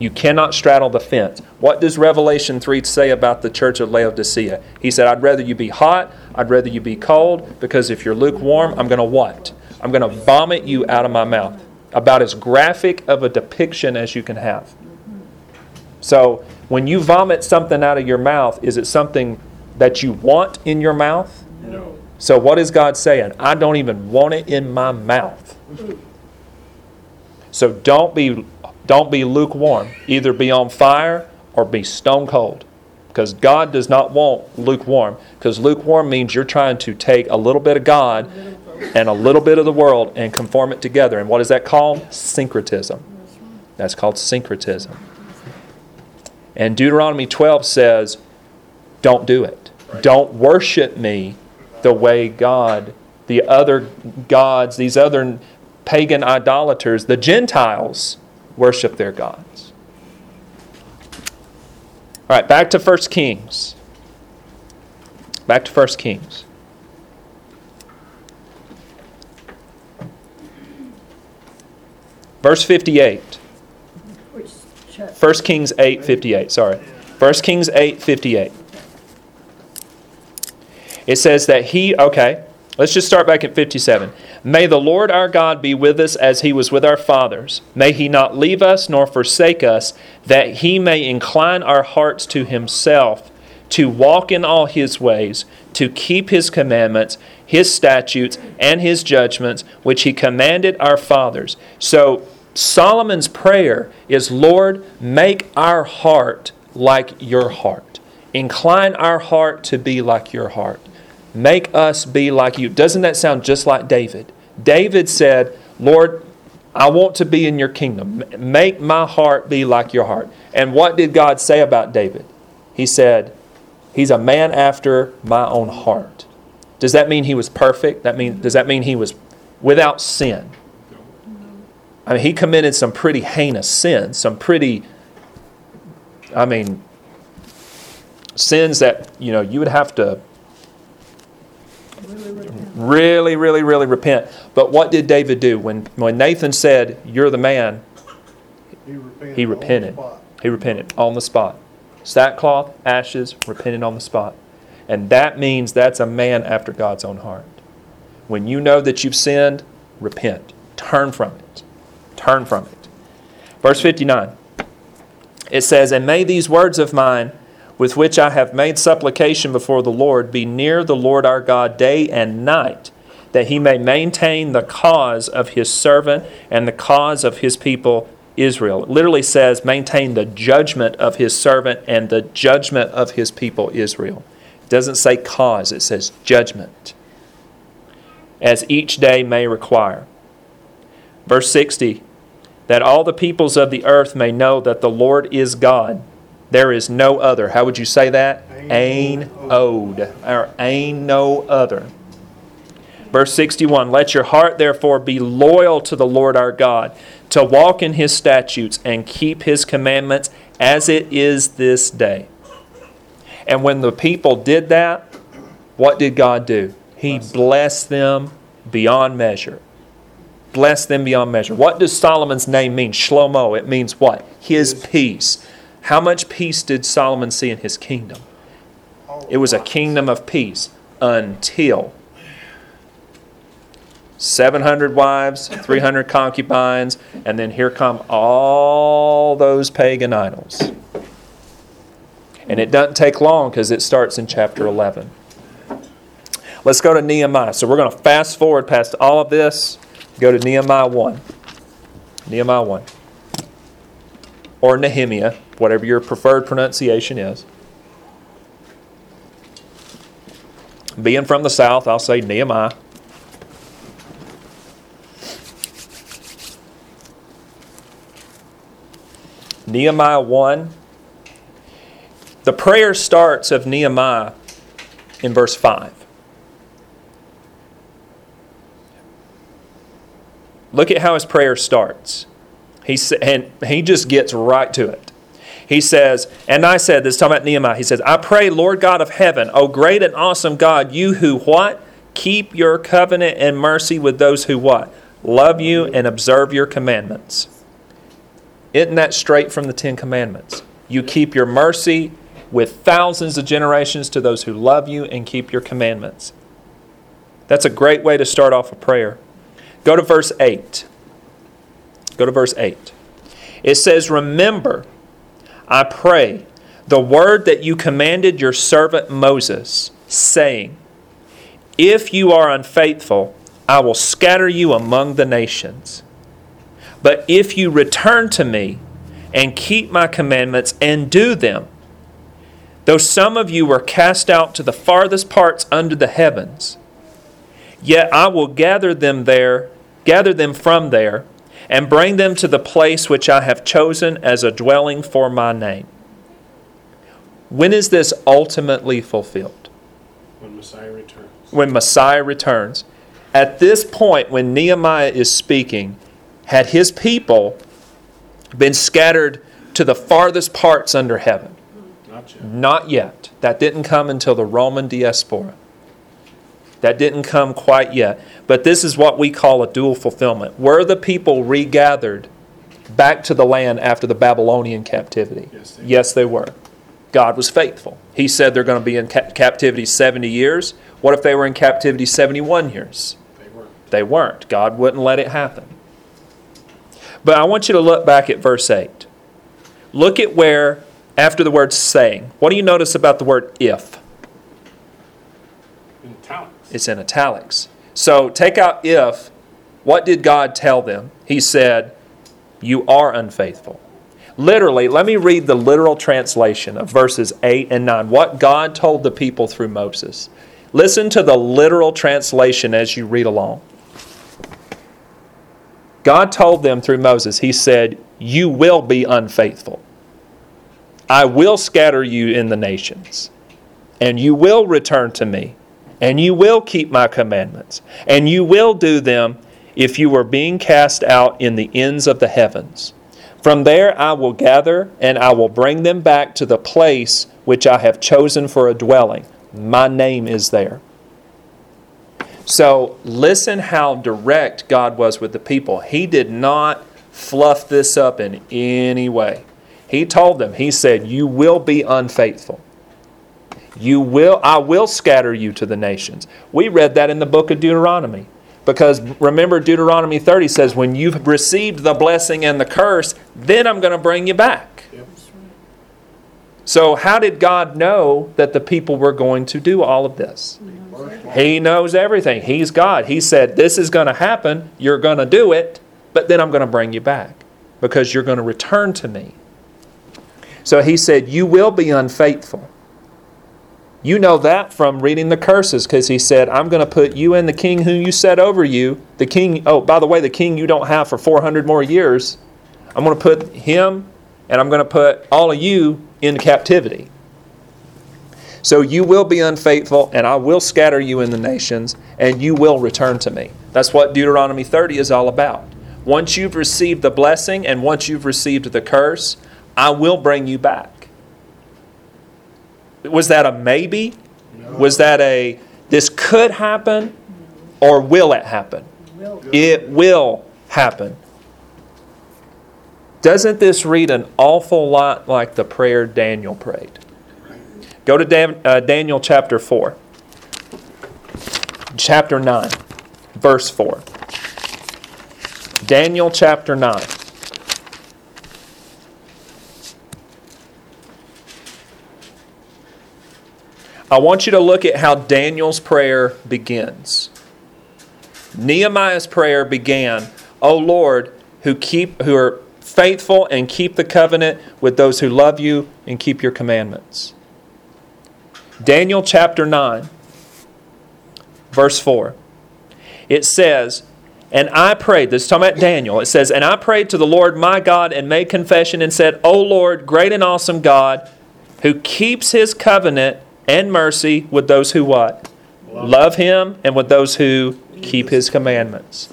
You cannot straddle the fence. What does Revelation 3 say about the church of Laodicea? He said, I'd rather you be hot, I'd rather you be cold, because if you're lukewarm, I'm going to what? I'm going to vomit you out of my mouth. About as graphic of a depiction as you can have. So, when you vomit something out of your mouth, is it something that you want in your mouth?
No.
So, what is God saying? I don't even want it in my mouth. So, don't be, don't be lukewarm. Either be on fire or be stone cold. Because God does not want lukewarm. Because lukewarm means you're trying to take a little bit of God and a little bit of the world and conform it together. And what is that called? Syncretism. That's called syncretism. And Deuteronomy 12 says, don't do it. Don't worship me the way God, the other gods, these other pagan idolaters, the Gentiles, worship their gods. All right, back to 1 Kings. Back to 1 Kings. Verse 58.
Which
1 Kings 8 58. Sorry. 1 Kings 8 58. It says that he, okay, let's just start back at 57. May the Lord our God be with us as he was with our fathers. May he not leave us nor forsake us, that he may incline our hearts to himself, to walk in all his ways, to keep his commandments, his statutes, and his judgments, which he commanded our fathers. So Solomon's prayer is Lord, make our heart like your heart. Incline our heart to be like your heart. Make us be like you. Doesn't that sound just like David? David said, Lord, I want to be in your kingdom. Make my heart be like your heart. And what did God say about David? He said, He's a man after my own heart. Does that mean he was perfect? That mean, does that mean he was without sin? I mean, he committed some pretty heinous sins, some pretty, I mean, sins that, you know, you would have to really, really, really repent. But what did David do? When, when Nathan said, You're the man,
He repented.
he
on the
repented. He repented on the spot. Sackcloth, ashes, repented on the spot. And that means that's a man after God's own heart. When you know that you've sinned, repent. Turn from it. Turn from it. Verse 59. It says, And may these words of mine, with which I have made supplication before the Lord, be near the Lord our God day and night, that he may maintain the cause of his servant and the cause of his people Israel. It literally says, maintain the judgment of his servant and the judgment of his people Israel. It doesn't say cause, it says judgment, as each day may require. Verse 60 that all the peoples of the earth may know that the Lord is God. There is no other. How would you say that? Ain od. Or ain no other. Verse 61 Let your heart therefore be loyal to the Lord our God, to walk in his statutes and keep his commandments as it is this day. And when the people did that, what did God do? He blessed them beyond measure. Blessed them beyond measure. What does Solomon's name mean? Shlomo. It means what? His peace. How much peace did Solomon see in his kingdom? It was a kingdom of peace until 700 wives, 300 concubines, and then here come all those pagan idols. And it doesn't take long because it starts in chapter 11. Let's go to Nehemiah. So we're going to fast forward past all of this, go to Nehemiah 1. Nehemiah 1. Or Nehemiah, whatever your preferred pronunciation is. Being from the south, I'll say Nehemiah. Nehemiah 1. The prayer starts of Nehemiah in verse 5. Look at how his prayer starts. He and he just gets right to it. He says, and I said, this is talking about Nehemiah. He says, I pray, Lord God of heaven, O great and awesome God, you who what? Keep your covenant and mercy with those who what? Love you and observe your commandments. Isn't that straight from the Ten Commandments? You keep your mercy with thousands of generations to those who love you and keep your commandments. That's a great way to start off a prayer. Go to verse 8. Go to verse 8. It says, Remember, I pray, the word that you commanded your servant Moses, saying, If you are unfaithful, I will scatter you among the nations. But if you return to me and keep my commandments and do them, though some of you were cast out to the farthest parts under the heavens, yet I will gather them there, gather them from there, and bring them to the place which I have chosen as a dwelling for my name. When is this ultimately fulfilled?
When Messiah returns.
when Messiah returns. At this point, when Nehemiah is speaking, had his people been scattered to the farthest parts under heaven?
Not yet.
Not yet. That didn't come until the Roman diaspora. That didn't come quite yet. But this is what we call a dual fulfillment. Were the people regathered back to the land after the Babylonian captivity?
Yes, they were.
yes, they were. God was faithful. He said they're going to be in ca- captivity 70 years. What if they were in captivity 71 years?
They were.
They weren't. God wouldn't let it happen. But I want you to look back at verse 8. Look at where, after the word saying. What do you notice about the word if? It's in italics. So take out if. What did God tell them? He said, You are unfaithful. Literally, let me read the literal translation of verses 8 and 9. What God told the people through Moses. Listen to the literal translation as you read along. God told them through Moses, He said, You will be unfaithful. I will scatter you in the nations, and you will return to me, and you will keep my commandments, and you will do them if you were being cast out in the ends of the heavens. From there I will gather, and I will bring them back to the place which I have chosen for a dwelling. My name is there. So listen how direct God was with the people. He did not fluff this up in any way. He told them, He said, You will be unfaithful. You will, I will scatter you to the nations. We read that in the book of Deuteronomy. Because remember, Deuteronomy 30 says, When you've received the blessing and the curse, then I'm going to bring you back.
Yep.
So, how did God know that the people were going to do all of this? He knows everything. He's God. He said, This is going to happen. You're going to do it, but then I'm going to bring you back because you're going to return to me. So he said, You will be unfaithful. You know that from reading the curses because he said, I'm going to put you and the king who you set over you, the king, oh, by the way, the king you don't have for 400 more years, I'm going to put him and I'm going to put all of you in captivity. So you will be unfaithful, and I will scatter you in the nations, and you will return to me. That's what Deuteronomy 30 is all about. Once you've received the blessing and once you've received the curse, I will bring you back. Was that a maybe? Was that a this could happen? Or will it happen? It will happen. Doesn't this read an awful lot like the prayer Daniel prayed? Go to Dan, uh, Daniel chapter 4, chapter 9, verse 4. Daniel chapter 9. I want you to look at how Daniel's prayer begins. Nehemiah's prayer began, "O Lord, who keep who are faithful and keep the covenant with those who love you and keep your commandments." Daniel chapter 9 verse 4. It says, and I prayed, this is talking about Daniel. It says, And I prayed to the Lord my God and made confession and said, O Lord, great and awesome God, who keeps his covenant and mercy with those who what? Love him and with those who keep his commandments.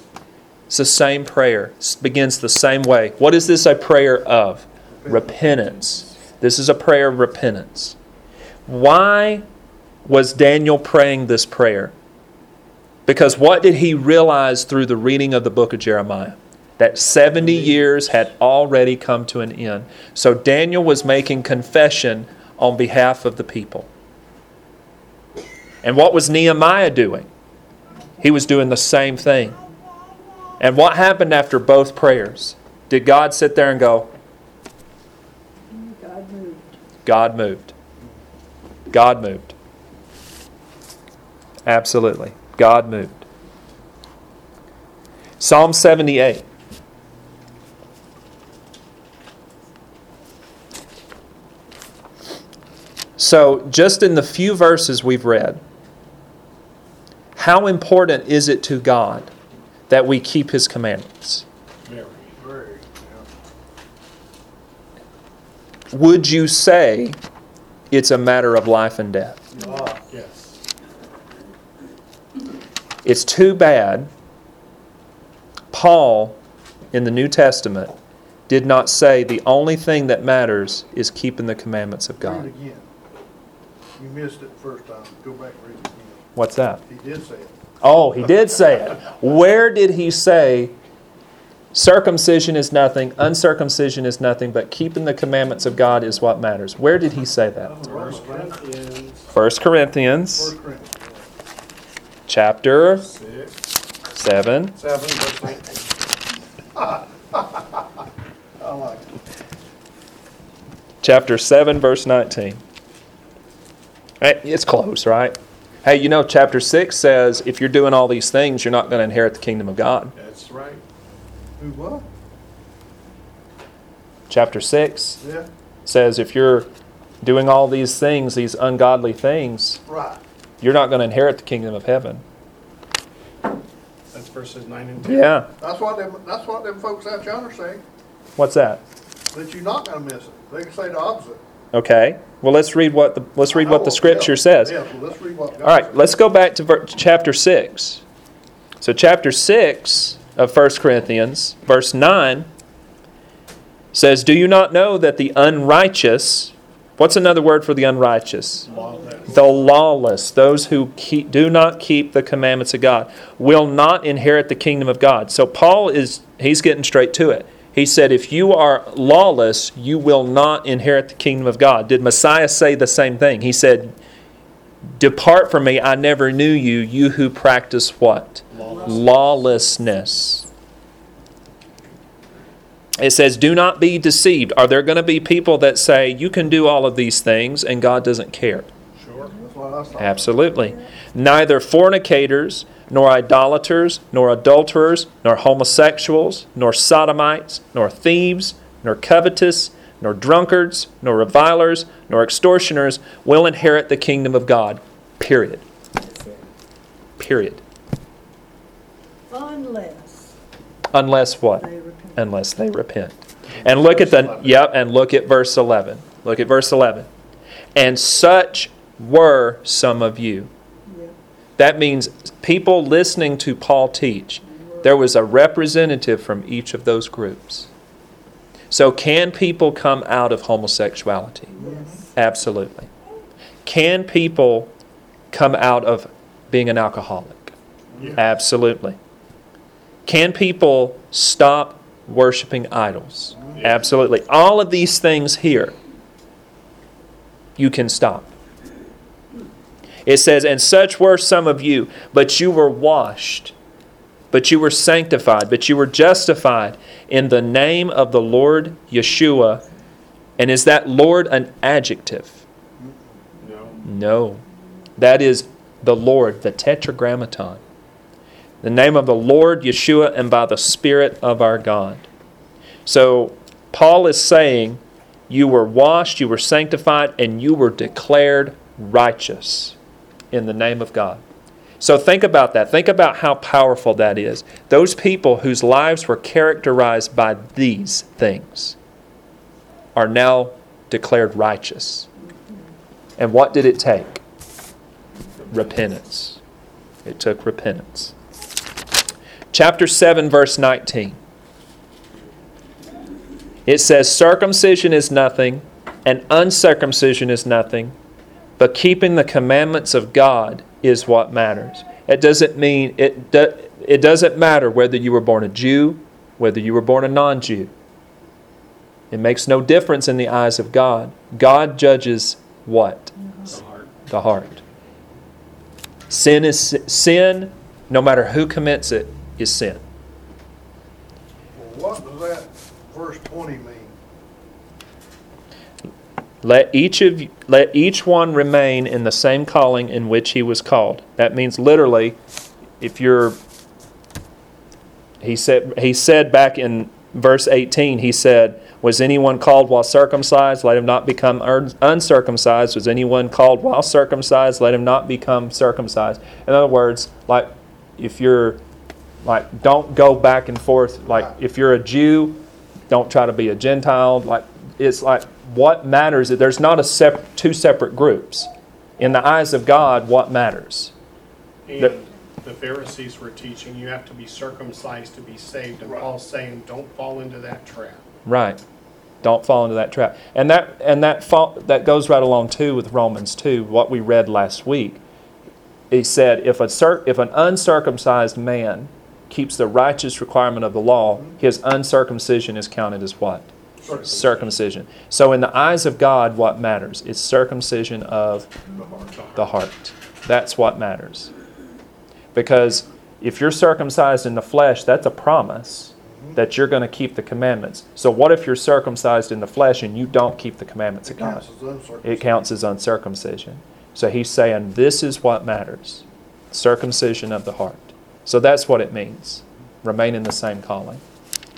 It's the same prayer. It begins the same way. What is this a prayer of? Repentance. This is a prayer of repentance. Why was Daniel praying this prayer? Because what did he realize through the reading of the book of Jeremiah? That 70 years had already come to an end. So Daniel was making confession on behalf of the people. And what was Nehemiah doing? He was doing the same thing. And what happened after both prayers? Did God sit there and go,
God moved.
God moved? God moved. Absolutely. God moved. Psalm 78. So, just in the few verses we've read, how important is it to God that we keep His commandments? Would you say it's a matter of life and death? It's too bad Paul in the New Testament did not say the only thing that matters is keeping the commandments of
read
God.
it again. You missed it first time. Go back and read it.
What's that?
He did say it.
Oh, he did say it. Where did he say circumcision is nothing, uncircumcision is nothing, but keeping the commandments of God is what matters? Where did he say that?
First Corinthians
1 Corinthians
Corinthians.
chapter
six,
7
seven, verse nineteen.
I like it.
Chapter 7, verse 19. It's close, right? Hey, you know, chapter 6 says if you're doing all these things, you're not going to inherit the kingdom of God.
That's right.
Who what?
Chapter 6
Yeah,
says if you're doing all these things, these ungodly things,
right.
you're not going to inherit the kingdom of heaven.
That's verses nine and ten.
Yeah.
That's what them, that's what them folks out yonder say,
What's that?
that you're not gonna miss it. They can say the opposite.
Okay. Well, let's read what the let's read what the
Oh,
scripture says.
Yeah, well, let's read what God
All right,
says.
let's go back to ver- chapter 6. So, chapter 6 of 1 Corinthians, verse 9, says, Do you not know that the unrighteous, what's another word for the unrighteous?
Lawless.
The lawless, those who keep, do not keep the commandments of God, will not inherit the kingdom of God. So, Paul is, he's getting straight to it. He said, If you are lawless, you will not inherit the kingdom of God. Did Messiah say the same thing? He said, Depart from me, I never knew you, you who practice what? Lawlessness. It says, Do not be deceived. Are there going to be people that say, You can do all of these things and God doesn't care?
Sure.
That's what I
Absolutely. Neither fornicators, nor idolaters, nor adulterers, nor homosexuals, nor sodomites, nor thieves, nor covetous, nor drunkards, nor revilers, nor extortioners will inherit the kingdom of God. Period. Period.
Unless
Unless what?
they.
Unless they repent. And look at the yep, and look at verse 11. Look at verse 11. And such were some of you. That means people listening to Paul teach, there was a representative from each of those groups. So, can people come out of homosexuality?
Yes.
Absolutely. Can people come out of being an alcoholic?
Yeah.
Absolutely. Can people stop worshiping idols? Absolutely. All of these things here, you can stop. It says, And such were some of you, but you were washed, but you were sanctified, but you were justified in the name of the Lord Yeshua. And is that Lord an adjective?
No.
No. That is the Lord, the Tetragrammaton. The name of the Lord Yeshua and by the Spirit of our God. So, Paul is saying, You were washed, you were sanctified, and you were declared righteous in the name of God. So, think about that. Think about how powerful that is. Those people whose lives were characterized by these things are now declared righteous. And what did it take? Repentance. It took repentance. Chapter 7, verse 19. It says, Circumcision is nothing, and uncircumcision is nothing, but keeping the commandments of God is what matters. It doesn't mean, it, do, it doesn't matter whether you were born a Jew, whether you were born a non Jew. It makes no difference in the eyes of God. God judges what?
The heart.
the heart. Sin is sin, no matter who commits it, is sin.
Well, what does that verse twenty mean?
Let each of let each one remain in the same calling in which he was called. That means literally, if you're he said he said back in verse 18 he said was anyone called while circumcised? Let him not become uncircumcised. Was anyone called while circumcised? Let him not become circumcised. In other words like if you're like don't go back and forth. Like if you're a jew don't try to be a gentile. Like it's like what matters is there's not a sep- two separate groups in the eyes of god what matters
And
The-
the Pharisees were teaching you have to be circumcised to be saved, and Paul's saying, don't fall into that trap.
Right. Don't fall into that trap. And that and that fall, that goes right along too with Romans 2, what we read last week. He said if a cir- if an uncircumcised man keeps the righteous requirement of the law, his uncircumcision is counted as what? Circumcision. So in the eyes of God what matters? It's circumcision of
The heart.
the heart. That's what matters. Because if you're circumcised in the flesh, that's a promise. that you're going to keep the commandments. So, what if you're circumcised in the flesh and you don't keep the commandments
It
of God? It counts as uncircumcision. So, he's saying this is what matters circumcision of the heart. So, that's what it means. Remain in the same calling.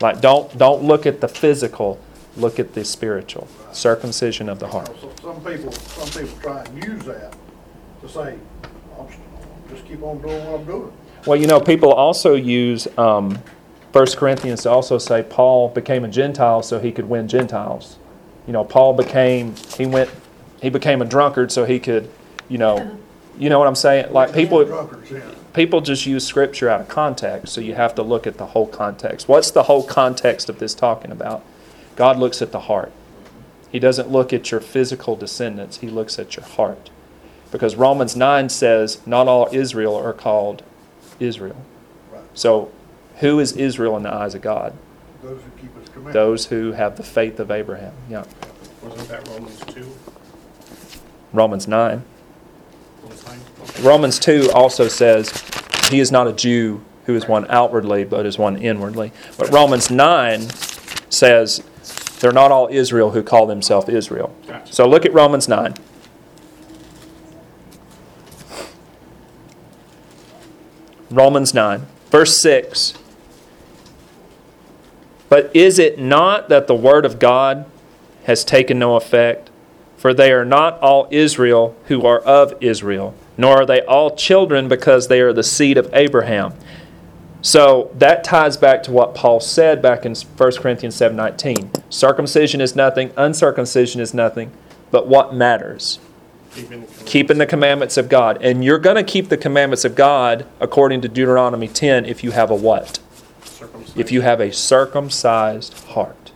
Like, don't, don't look at the physical, look at the spiritual. Circumcision of the heart.
So Some people, some people try and use that to say, I'm just keep on doing what I'm doing.
Well, you know, people also use um, 1 Corinthians to also say Paul became a Gentile so he could win Gentiles. You know, Paul became he went he became a drunkard so he could, you know, you know what I'm saying? Like people people just use scripture out of context, so you have to look at the whole context. What's the whole context of this talking about? God looks at the heart. He doesn't look at your physical descendants, he looks at your heart. Because Romans 9 says, not all Israel are called Israel.
Right.
So, who is Israel in the eyes of God?
Those who keep his commandments.
Those who have the faith of Abraham. Yeah.
Wasn't that Romans 2?
Romans 9.
Romans 9? Okay.
Romans 2 also says, He is not a Jew who is one outwardly, but is one inwardly. But Romans 9 says, They're not all Israel who call themselves Israel.
Gotcha.
So look at Romans 9. Romans 9, verse 6. But is it not that the word of God has taken no effect? For they are not all Israel who are of Israel, nor are they all children because they are the seed of Abraham. So that ties back to what Paul said back in 1 Corinthians 7:19. Circumcision is nothing, uncircumcision is nothing, but what matters?
Keeping the
Keeping the commandments of God. And you're going to keep the commandments of God according to Deuteronomy 10 if you have a what? If you have a circumcised heart.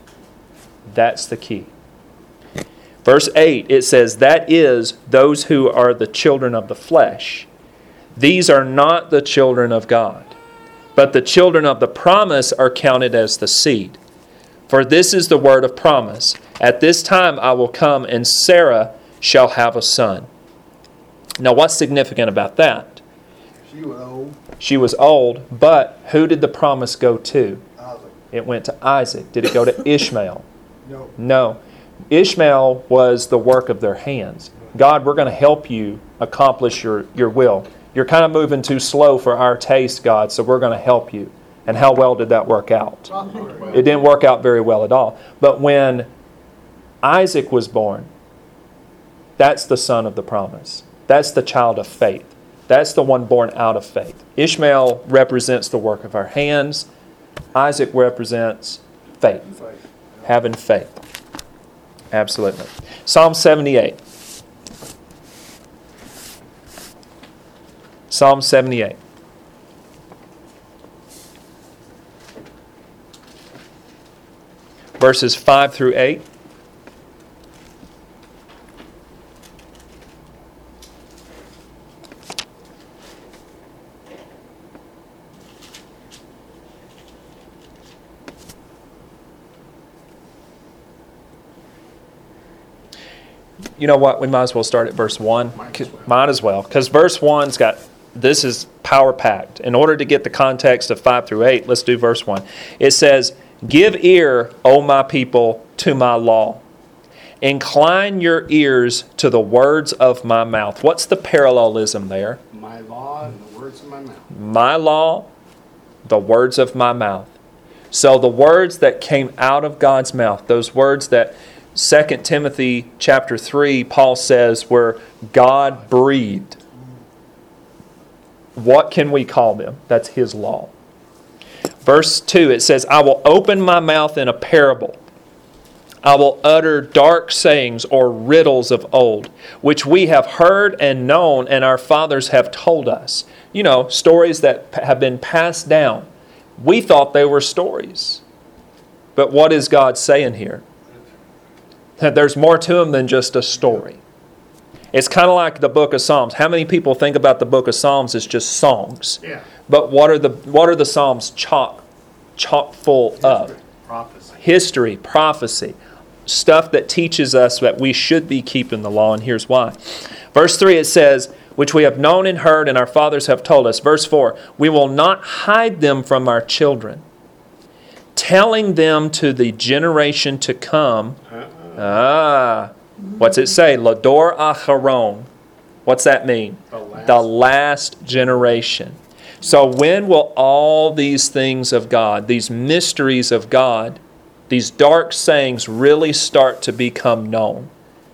That's the key. Verse 8, it says, That is, those who are the children of the flesh. These are not the children of God, but the children of the promise are counted as the seed. For this is the word of promise At this time I will come, and Sarah shall have a son. Now, what's significant about that?
She was old,
She was old, but who did the promise go to?
Isaac,
It went to Isaac. Did it go to Ishmael?
no,
No. Ishmael was the work of their hands. God, we're going to help you accomplish your, your will. You're kind of moving too slow for our taste, God, so we're going to help you. And how well did that work out?
not very well.
It didn't work out very well at all. But when Isaac was born, that's the son of the promise. That's the child of faith. That's the one born out of faith. Ishmael represents the work of our hands. Isaac represents Faith. having faith. Absolutely. Psalm 78. Psalm 78. Verses 5 through 8. You know what? We might as well start at verse 1.
Might as well.
Might as well. Because verse 1's got, this is power packed. In order to get the context of 5 through 8, let's do verse 1. It says, Give ear, O my people, to my law. Incline your ears to the words of my mouth. What's the parallelism there?
My law and the words of my mouth.
My law, the words of my mouth. So the words that came out of God's mouth, those words that 2 Timothy chapter 3 Paul says were God breathed. What can we call them? That's his law. Verse 2 it says, "I will open my mouth in a parable. I will utter dark sayings or riddles of old, which we have heard and known, and our fathers have told us. You know, stories that have been passed down. We thought they were stories. But what is God saying here? That there's more to them than just a story. It's kind of like the book of Psalms. How many people think about the book of Psalms as just songs?
Yeah.
But what are the what are the Psalms chock chock full of?
Prophecy.
history, prophecy, stuff that teaches us that we should be keeping the law, and here's why. Verse 3 it says, Which we have known and heard, and our fathers have told us. Verse 4 We will not hide them from our children, telling them to the generation to come.
Uh-uh.
Ah, what's it say? Lador acharon. What's that mean?
The last-
The last generation. So, when will all these things of God, these mysteries of God, these dark sayings really start to become known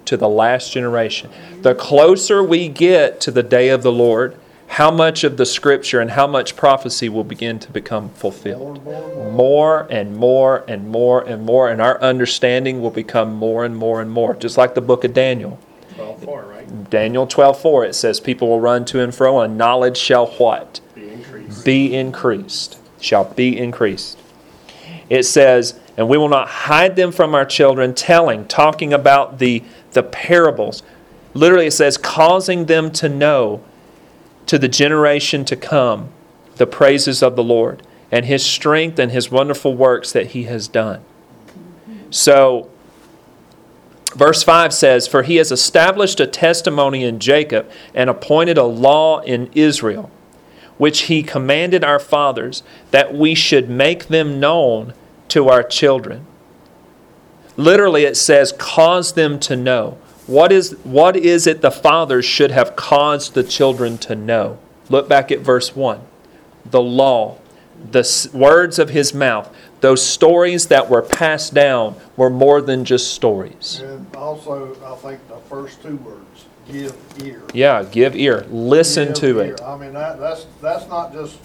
to the last generation? The closer we get to the day of the Lord, how much of the scripture and how much prophecy will begin to become fulfilled?
More and more and more.
And more and more and more, and our understanding will become more and more and more, just like the book of Daniel.
Twelve four, right?
Daniel 12:4 it says people will run to and fro and knowledge shall what?
Be increased.
Be increased. Shall be increased. It says, and we will not hide them from our children, telling, talking about the the parables. Literally it says causing them to know to the generation to come the praises of the Lord and his strength and his wonderful works that he has done. So Verse 5 says, For he has established a testimony in Jacob and appointed a law in Israel, which he commanded our fathers, that we should make them known to our children. Literally, it says, cause them to know. What is, what is it the fathers should have caused the children to know? Look back at verse 1. The law, the words of his mouth, those stories that were passed down were more than just stories.
And also, I think the first two words, give ear.
Yeah, give ear. Listen
Give
to
ear.
it.
I mean, that, that's, that's not just,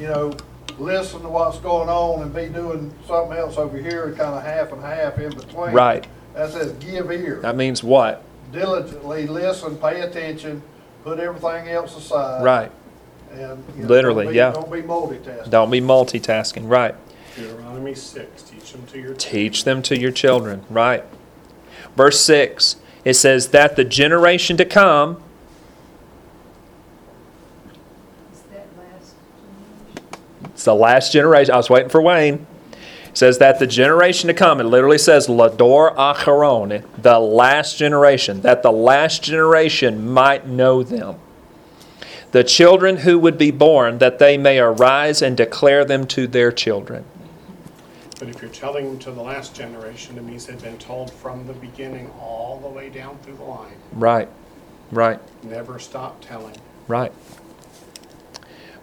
you know, listen to what's going on and be doing something else over here, kind of half and half in between.
Right.
That says give ear.
That means what?
Diligently listen, pay attention, put everything else aside.
Right.
And. you know,
Literally,
don't be-
yeah.
Don't be multitasking.
Don't be multitasking. Right.
Deuteronomy six, teach them to your
Teach them to your children. Right. Verse 6, it says, That the generation to come,
Is that last generation?
it's the last generation. I was waiting for Wayne. Says that the generation to come, it literally says Lador Acharon, the last generation, that the last generation might know them. The children who would be born, that they may arise and declare them to their children.
But if you're telling to the last generation, it means they've been told from the beginning all the way down through the line.
Right, right,
Never stop telling.
right.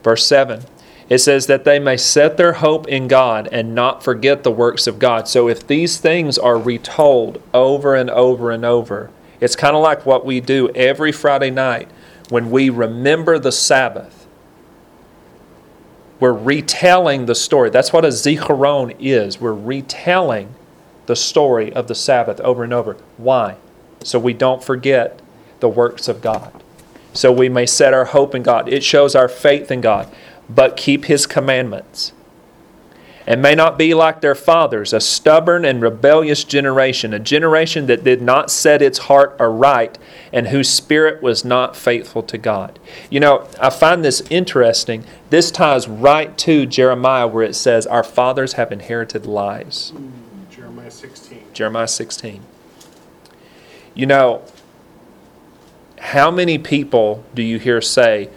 Verse 7 it says that they may set their hope in God and not forget the works of God. So if these things are retold over and over and over, it's kind of like what we do every Friday night when we remember the Sabbath. We're retelling the story. That's what a zicharon is. We're retelling the story of the Sabbath over and over. Why? So we don't forget the works of God. So we may set our hope in God. It shows our faith in God, but keep His commandments. And may not be like their fathers, a stubborn and rebellious generation, a generation that did not set its heart aright and whose spirit was not faithful to God. You know, I find this interesting. This ties right to Jeremiah, where it says, Our fathers have inherited lies.
Jeremiah 16.
Jeremiah 16. You know, how many people do you hear say,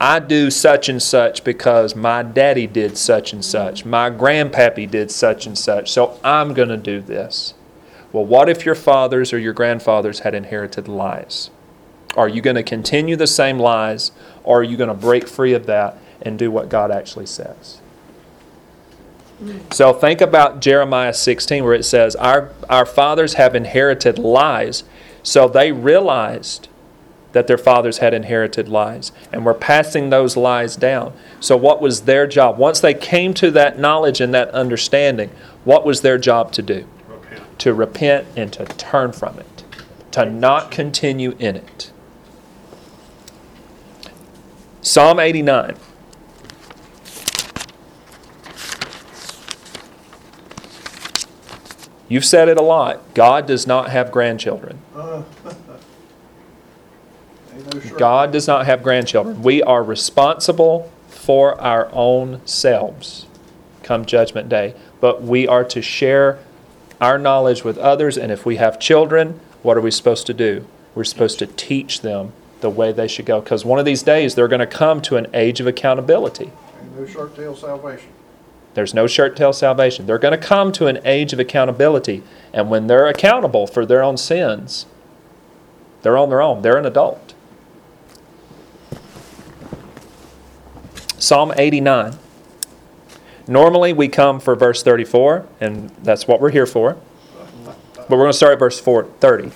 I do such and such because my daddy did such and such, my grandpappy did such and such, so I'm going to do this? Well, what if your fathers or your grandfathers had inherited lies? Are you going to continue the same lies, or are you going to break free of that and do what God actually says? So think about Jeremiah 16, where it says, Our, our fathers have inherited lies. So they realized that their fathers had inherited lies and were passing those lies down. So, what was their job? Once they came to that knowledge and that understanding, what was their job to do?
Repent.
To repent and to turn from it, to not continue in it. Psalm 89. You've said it a lot. God does not have grandchildren.
Uh, Ain't no shirt.
God does not have grandchildren. We are responsible for our own selves come Judgment Day. But we are to share our knowledge with others. And if we have children, what are we supposed to do? We're supposed to teach them the way they should go. Because one of these days, they're going to come to an age of accountability.
No shirt tail salvation.
There's no shirt tail salvation. They're going to come to an age of accountability. And when they're accountable for their own sins, they're on their own. They're an adult. Psalm 89. Normally we come for verse 34, and that's what we're here for. But we're going to start at verse 4, 30.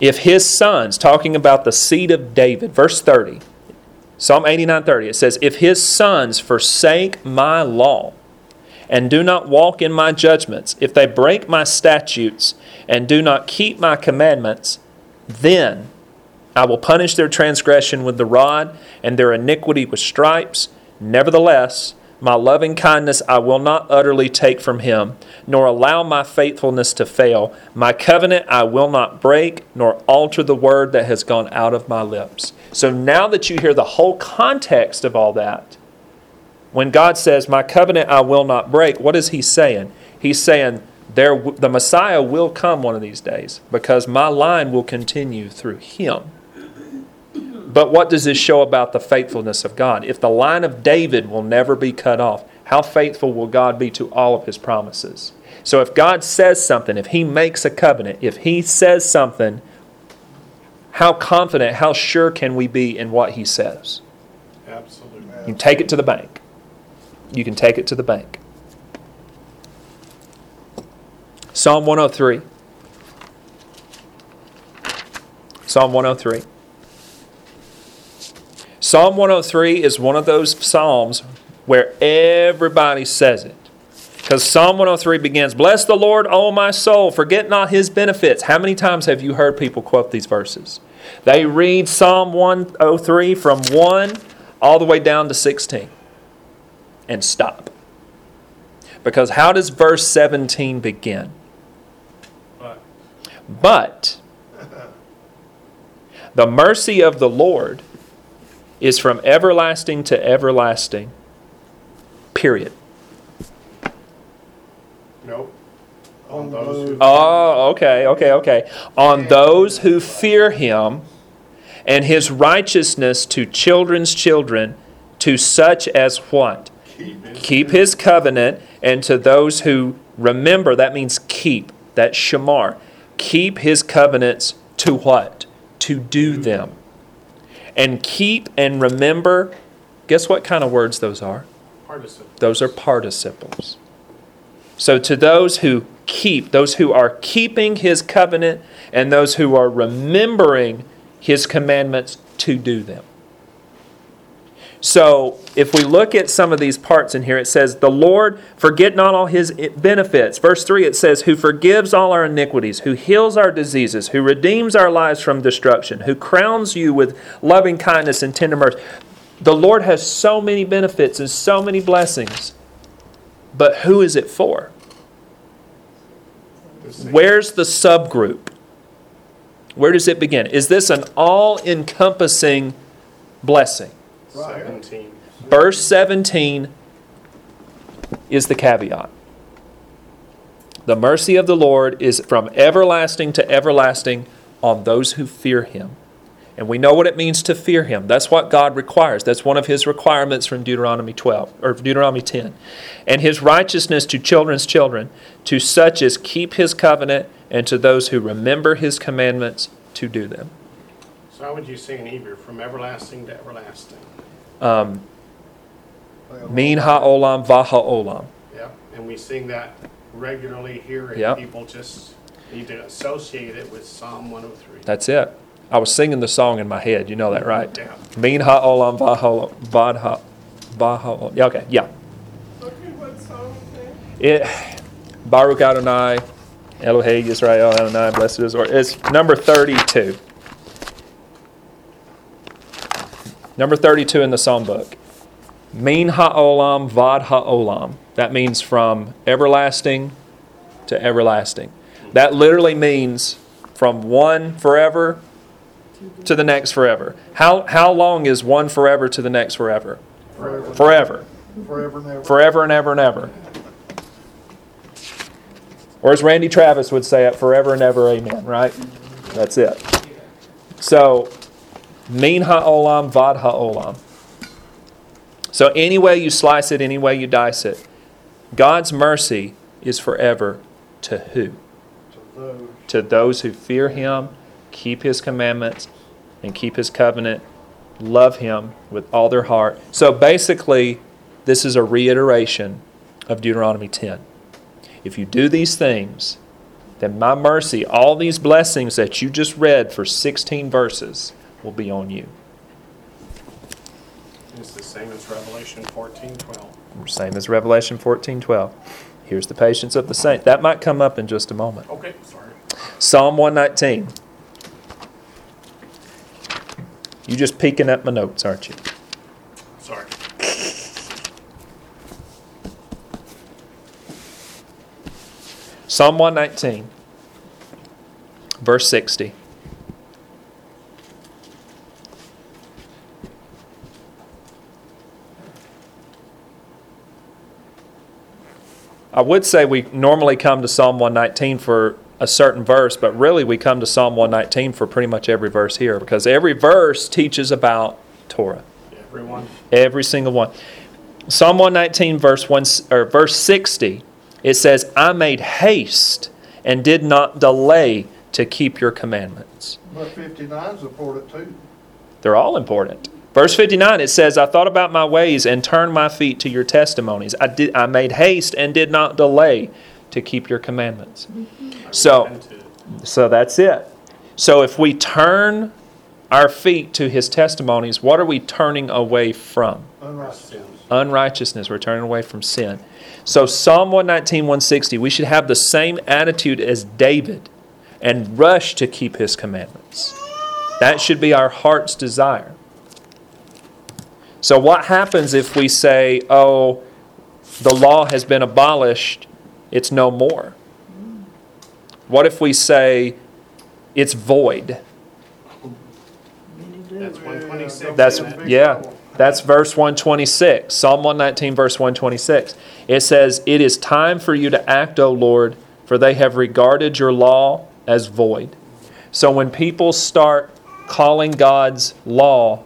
If his sons, talking about the seed of David, verse 30, Psalm 89 30, it says, If his sons forsake my law and do not walk in my judgments, if they break my statutes and do not keep my commandments, then I will punish their transgression with the rod and their iniquity with stripes. Nevertheless, my loving kindness I will not utterly take from him, nor allow my faithfulness to fail. My covenant I will not break, nor alter the word that has gone out of my lips. So now that you hear the whole context of all that, when God says, My covenant I will not break, what is He saying? He's saying, there, the Messiah will come one of these days because my line will continue through him. But what does this show about the faithfulness of God? If the line of David will never be cut off, how faithful will God be to all of his promises? So if God says something, if he makes a covenant, if he says something, how confident, how sure can we be in what he says?
Absolutely.
You can take it to the bank. You can take it to the bank. Psalm 103. Psalm 103. Psalm 103 is one of those psalms where everybody says it. Because Psalm 103 begins, Bless the Lord, O my soul, forget not his benefits. How many times have you heard people quote these verses? They read Psalm 103 from 1 all the way down to 16 and stop. Because how does verse 17 begin?
But
But the mercy of the Lord is from everlasting to everlasting. Period.
nope.
On
On those who.
Oh, okay, okay, okay. On those who fear him and his righteousness to children's children, to such as what? Keep his covenant, and to those who remember, that means keep, that shamar. Keep his covenants to what? To do them. And keep and remember, guess what kind of words those are?
Participle.
Those are participles. So to those who keep, those who are keeping his covenant, and those who are remembering his commandments to do them. So if we look at some of these parts in here, it says, The Lord forget not all his benefits. Verse 3, it says, Who forgives all our iniquities, who heals our diseases, who redeems our lives from destruction, who crowns you with loving kindness and tender mercy. The Lord has so many benefits and so many blessings. But who is it for? Where's the subgroup? Where does it begin? Is this an all encompassing blessing?
Right.
Seventeen.
Verse 17 is the caveat. The mercy of the Lord is from everlasting to everlasting on those who fear him. And we know what it means to fear him. That's what God requires. That's one of his requirements from Deuteronomy 12 or Deuteronomy 10. And his righteousness to children's children, to such as keep his covenant, and to those who remember his commandments to do them.
So how would you say in Hebrew, from everlasting to everlasting?
Um, Min ha'olam v'ha'olam.
Yeah, and we sing that regularly here,
Yeah.
and people just need to associate it with Psalm one oh three.
That's it. I was singing the song in my head. You know that, right?
Yeah.
Min ha'olam v'ha'olam. v'ha- v'ha'olam. Yeah, okay, yeah.
Okay, what song is that?
It, Baruch Adonai, Elohei Yisrael Adonai, blessed is. Or it's number 32. Number 32 in the Psalm book. Min ha'olam vad ha'olam. That means from everlasting to everlasting. That literally means from one forever to the next forever. How, how long is one forever to the next forever?
Forever.
Forever.
Forever and ever.
Forever and ever and ever. Or as Randy Travis would say it, forever and ever, amen, right? That's it. So, min ha'olam, vad ha'olam. So, any way you slice it, any way you dice it, God's mercy is forever to who?
To those.
To those who fear Him, keep His commandments, and keep His covenant, love Him with all their heart. So, basically, this is a reiteration of Deuteronomy 10. If you do these things, then my mercy, all these blessings that you just read for 16 verses, will be on you.
It's the same as Revelation fourteen twelve.
Same as Revelation 14 12. Here's the patience of the saint. That might come up in just a moment.
Okay, sorry.
Psalm 119. You just peeking at my notes, aren't you?
Sorry.
Psalm 119, verse 60. I would say we normally come to Psalm 119 for a certain verse, but really we come to Psalm 119 for pretty much every verse here because every verse teaches about Torah.
Everyone,
Every single one. Psalm 119, verse, one, or verse 60, it says, I made haste and did not delay to keep your commandments.
But fifty-nine's important too.
They're all important. Verse 59, it says, I thought about my ways and turned my feet to your testimonies. I, did, I made haste and did not delay to keep your commandments. So, so that's it. So if we turn our feet to his testimonies, what are we turning away from?
Unrighteousness.
unrighteousness. We're turning away from sin. So Psalm 119, 160, we should have the same attitude as David and rush to keep his commandments. That should be our heart's desire. So what happens if we say, oh, the law has been abolished, it's no more? What if we say it's void?
That's.
That's yeah. That's verse 126. Psalm 119 verse 126. It says, "It is time for you to act, O Lord, for they have regarded your law as void." So when people start calling God's law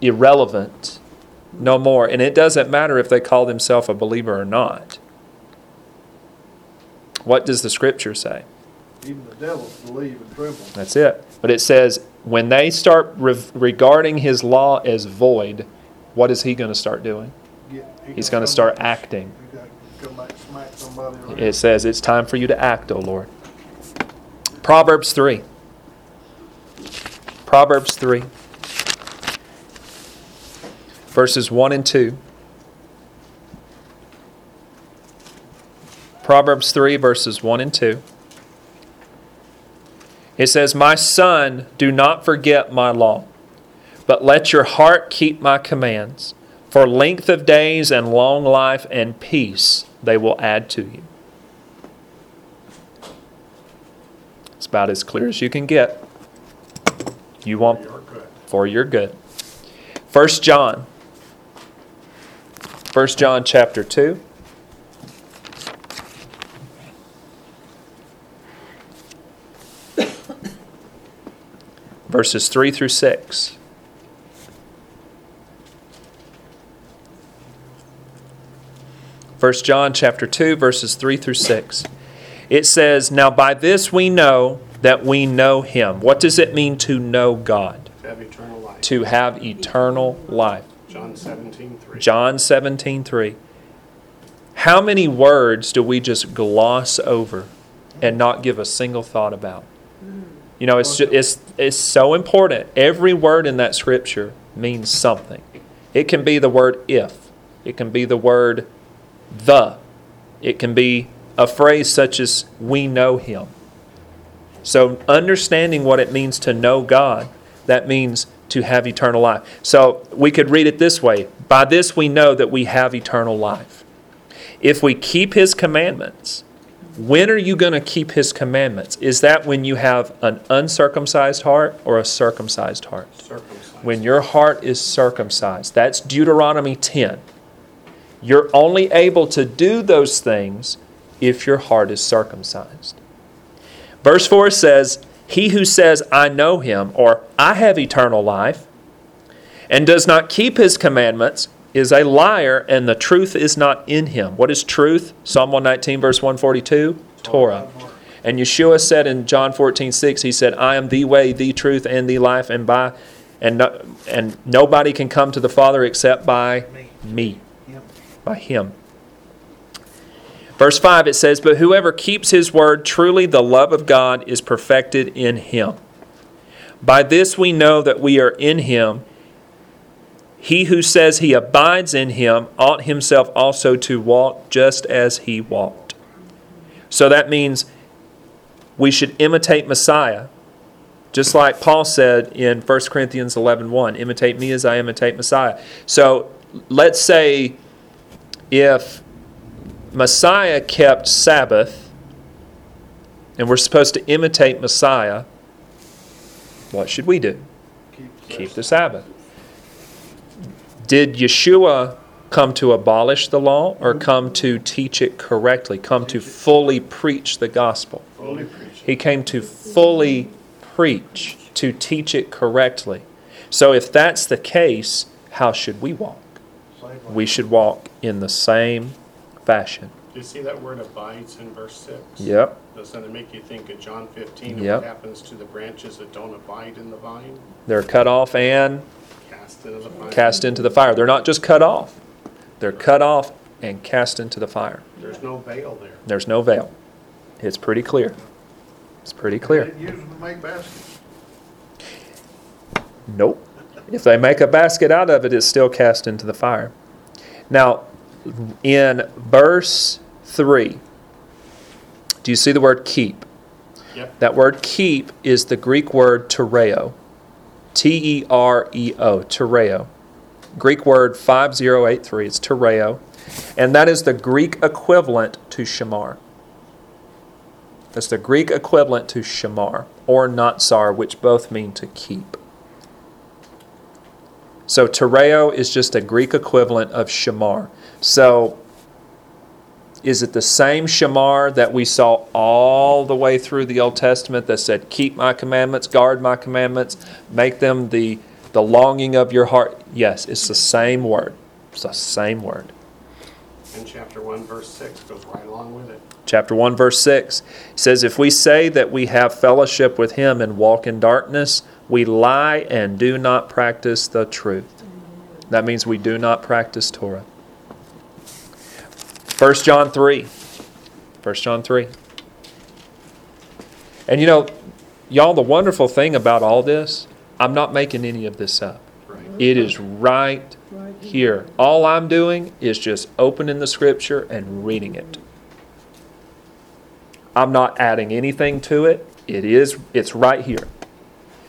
irrelevant, no more, and it doesn't matter if they call themselves a believer or not. What does the scripture say?
Even the devils believe and tremble.
That's it. But it says when they start re- regarding his law as void, what is he going to start doing?
Get- he
He's going to start
back-
acting.
he got to Come back and smack somebody around.
It says it's time for you to act, O Lord. Proverbs 3. Proverbs 3. Verses 1 and 2. Proverbs 3, verses 1 and 2. It says, My son, do not forget my law, but let your heart keep my commands. For length of days and long life and peace they will add to you. It's about as clear as you can get. You want for your good. 1 John. 1 John chapter 2. Verses 3 through 6. First John chapter 2 verses 3 through 6. It says, "Now by this we know that we know him." What does it mean to know God?
To have eternal life.
To have eternal life.
John seventeen three.
John 17:3. How many words do we just gloss over and not give a single thought about? You know, it's, ju- it's, it's so important. Every word in that scripture means something. It can be the word if, it can be the word the, it can be a phrase such as we know him. So, understanding what it means to know God, that means to have eternal life. So, we could read it this way By this we know that we have eternal life. If we keep His commandments, when are you going to keep His commandments? Is that when you have an uncircumcised heart or a circumcised heart?
Circumcised.
When your heart is circumcised. That's Deuteronomy 10. You're only able to do those things if your heart is circumcised. Verse 4 says, He who says, I know him, or I have eternal life, and does not keep his commandments, is a liar and the truth is not in him. What is truth? Psalm 119, verse 142? Torah. And Yeshua said in John 14, 6, he said, I am the way, the truth, and the life, and by and no, and nobody can come to the Father except by me. By him. Verse 5 it says, But whoever keeps his word, truly the love of God is perfected in him. By this we know that we are in him. He who says he abides in him ought himself also to walk just as he walked. So that means we should imitate Messiah. Just like Paul said in 1 Corinthians 11 1, imitate me as I imitate Messiah. So let's say if Messiah kept Sabbath and we're supposed to imitate Messiah, what should we do? Keep the Sabbath. Did Yeshua come to abolish the law or come to teach it correctly, come to fully preach the gospel?
Fully.
He came to fully preach, to teach it correctly. So if that's the case, how should we walk? We should walk in the same fashion.
Do you see that word abides in verse 6?
Yep.
Doesn't it make you think of John 15 and
Yep.
what happens to the branches that don't abide in the vine?
They're cut off and
Cast into the fire.
cast into the fire. They're not just cut off, they're cut off and cast into the fire.
There's no veil there.
There's no veil. It's pretty clear. It's pretty clear.
Didn't use them to make baskets.
Nope. If they make a basket out of it, it's still cast into the fire. Now, in verse 3, do you see the word keep?
Yep.
That word keep is the Greek word tereo. T E R E O, tereo. Greek word 5083, it's tereo. And that is the Greek equivalent to shamar. That's the Greek equivalent to shamar or natsar, which both mean to keep. So tereo is just a Greek equivalent of shamar. So is it the same shamar that we saw all the way through the Old Testament that said, Keep my commandments, guard my commandments, make them the, the longing of your heart? Yes, it's the same word. It's the same word.
And chapter 1, verse 6 goes right along with it.
Chapter 1, verse 6 says, If we say that we have fellowship with him and walk in darkness, we lie and do not practice the truth. That means we do not practice Torah. 1 John 3. 1 John 3. And you know, y'all, the wonderful thing about all this, I'm not making any of this up.
Right.
It is right here. All I'm doing is just opening the scripture and reading it. I'm not adding anything to it. It is it's right here.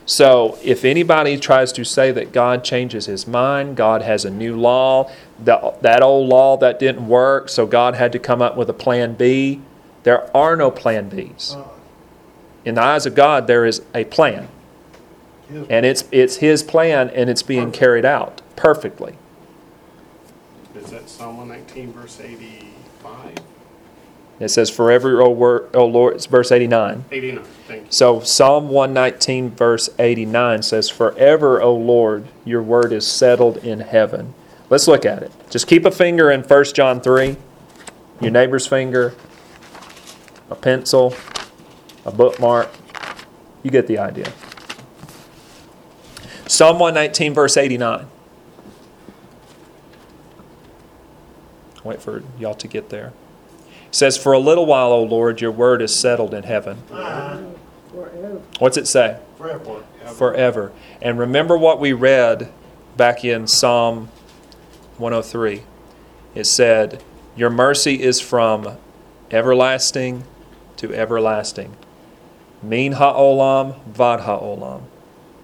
So if anybody tries to say that God changes his mind, God has a new law, that, that old law that didn't work, so God had to come up with a plan B, there are no plan Bs.
Uh,
In the eyes of God, there is a plan. And it's it's his plan and it's being carried out perfectly.
Is that Psalm 119, verse 85?
It says, Forever, O, word, o Lord, it's verse 89.
89, thank you.
So Psalm 119, verse 89 says, Forever, O Lord, your word is settled in heaven. Let's look at it. Just keep a finger in 1 John 3, your neighbor's finger, a pencil, a bookmark. You get the idea. Psalm 119, verse 89. Wait for y'all to get there. Says, For a little while, O Lord, your word is settled in heaven. What's it say?
Forever.
Forever. And remember what we read back in Psalm 103. It said, Your mercy is from everlasting to everlasting. Min ha'olam, vad ha'olam.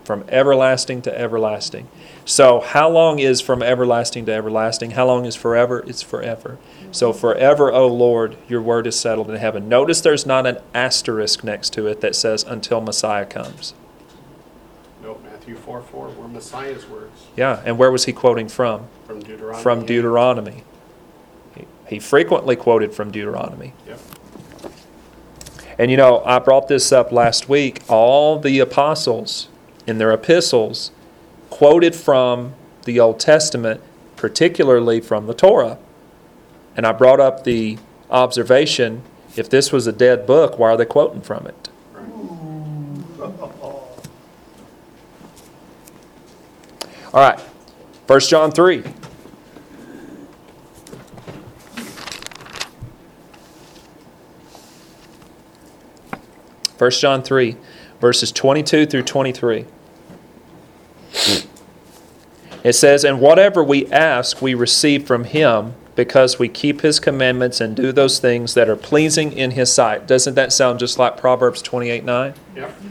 From everlasting to everlasting. So, how long is from everlasting to everlasting? How long is forever? It's forever. So, forever, O Lord, your word is settled in heaven. Notice there's not an asterisk next to it that says, until Messiah comes.
Nope, Matthew 4, 4 were Messiah's words
Yeah, and where was he quoting from?
from Deuteronomy.
From Deuteronomy. He, he frequently quoted from Deuteronomy.
Yep.
And you know, I brought this up last week. All the apostles in their epistles quoted from the Old Testament particularly from the Torah. And I brought up the observation if this was a dead book, why are they quoting from it? All right, 1 John 3. First John 3, verses 22 through 23. It says, And whatever we ask, we receive from him because we keep his commandments and do those things that are pleasing in his sight. Doesn't that sound just like Proverbs 28 9?
Yep.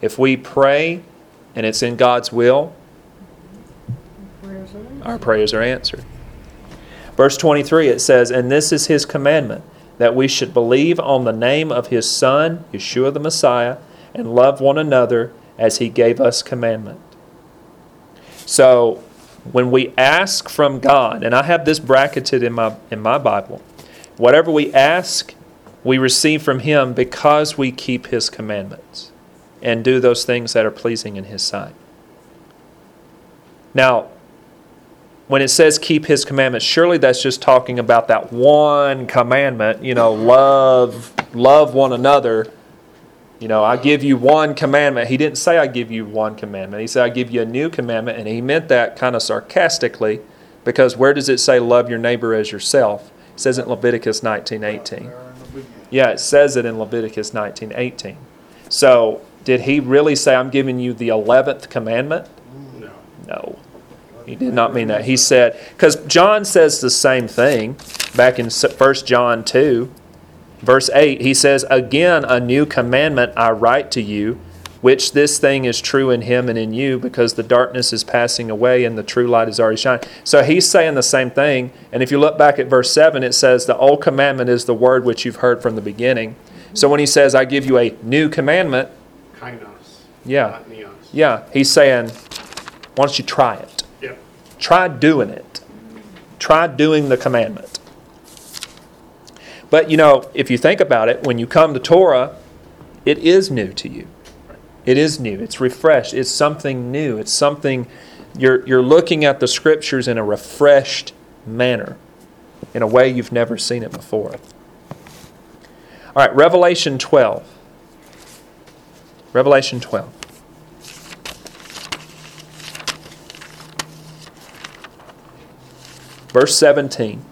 If we pray and it's in God's will,
Prayers
our prayers are answered. Verse 23, it says, And this is his commandment, that we should believe on the name of his Son, Yeshua the Messiah, and love one another as he gave us commandment. So, when we ask from God, and I have this bracketed in my, in my Bible, whatever we ask, we receive from him because we keep his commandments and do those things that are pleasing in his sight. Now, when it says keep his commandments, surely that's just talking about that one commandment, you know, love love one another. You know, I give you one commandment. He didn't say I give you one commandment. He said I give you a new commandment and he meant that kind of sarcastically because where does it say love your neighbor as yourself? It says it in Leviticus 19:18. Yeah, it says it in Leviticus 19:18. So, did he really say I'm giving you the 11th commandment?
No.
No. He did not mean that. He said, because John says the same thing back in 1 John 2, verse 8. He says, Again, a new commandment I write to you, which this thing is true in him and in you, because the darkness is passing away and the true light is already shining. So he's saying the same thing. And if you look back at verse 7, it says, The old commandment is the word which you've heard from the beginning. So when he says, I give you a new commandment,
Kainos.
yeah,
neos.
yeah, he's saying, Why don't you try it?
Yep.
Try doing it. Try doing the commandment. But you know, if you think about it, when you come to Torah, it is new to you. It is new. It's refreshed. It's something new. It's something you're you're looking at the scriptures in a refreshed manner, in a way you've never seen it before. All right, Revelation 12. Revelation 12. Verse 17.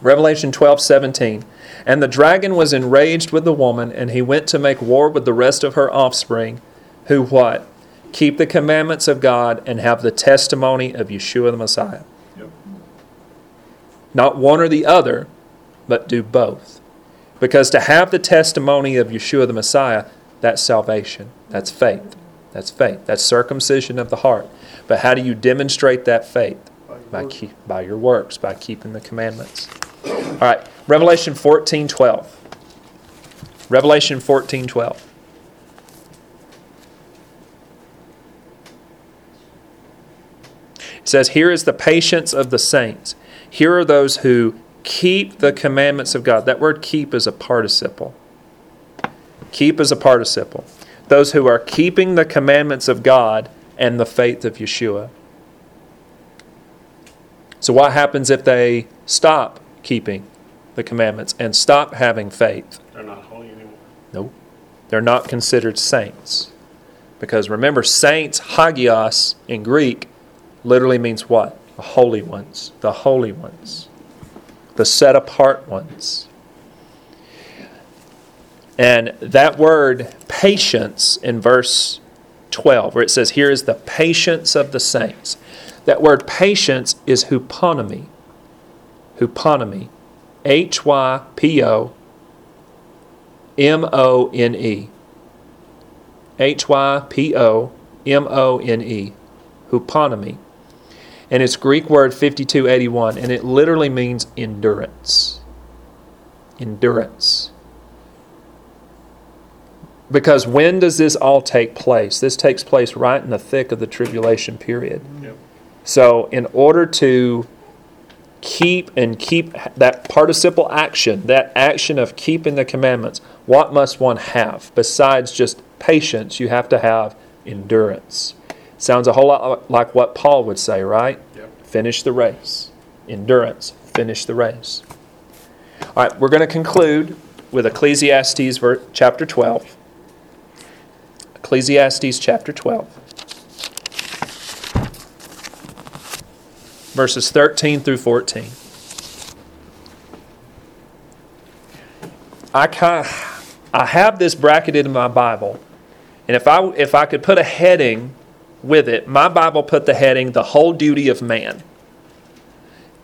Revelation 12, 17. And the dragon was enraged with the woman, and he went to make war with the rest of her offspring, who what? Keep the commandments of God and have the testimony of Yeshua the Messiah.
Yep.
Not one or the other, but do both. Because to have the testimony of Yeshua the Messiah, that's salvation. That's faith. That's faith. That's circumcision of the heart. But how do you demonstrate that faith? By, keep, by your works, by keeping the commandments. All right, Revelation 14 12. Revelation 14 12. It says, Here is the patience of the saints. Here are those who keep the commandments of God. That word keep is a participle. Keep is a participle. Those who are keeping the commandments of God and the faith of Yeshua. So, what happens if they stop keeping the commandments and stop having faith?
They're not holy anymore.
Nope. They're not considered saints. Because remember, saints, hagios in Greek, literally means what? The holy ones. The holy ones. The set apart ones. And that word patience in verse 12, where it says, Here is the patience of the saints. That word patience is hypomone. Hypomone. H Y P O M O N E. H Y P O M O N E. Hypomone. And it's Greek word 5281, and it literally means endurance. Endurance. Because when does this all take place? This takes place right in the thick of the tribulation period.
Yep.
So, in order to keep and keep that participle action, that action of keeping the commandments. What must one have? Besides just patience, you have to have endurance. Sounds a whole lot like what Paul would say, right?
Yep.
Finish the race. Endurance. Finish the race. All right, we're going to conclude with Ecclesiastes chapter 12. Ecclesiastes chapter 12. Verses 13 through 14. I kind I have this bracketed in my Bible, and if I if I could put a heading with it, my Bible put the heading "The Whole Duty of Man."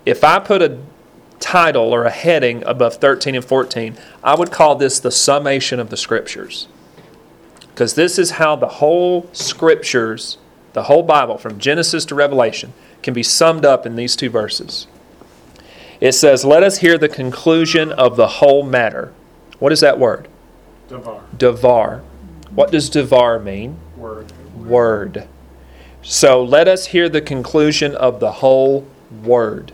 If I put a title or a heading above 13 and 14, I would call this the summation of the scriptures. Because this is how the whole scriptures, the whole Bible, from Genesis to Revelation, can be summed up in these two verses. It says, Let us hear the conclusion of the whole matter. What is that word?
Devar,
Devar. What does devar mean?
word.
Word. So let us hear the conclusion of the whole word.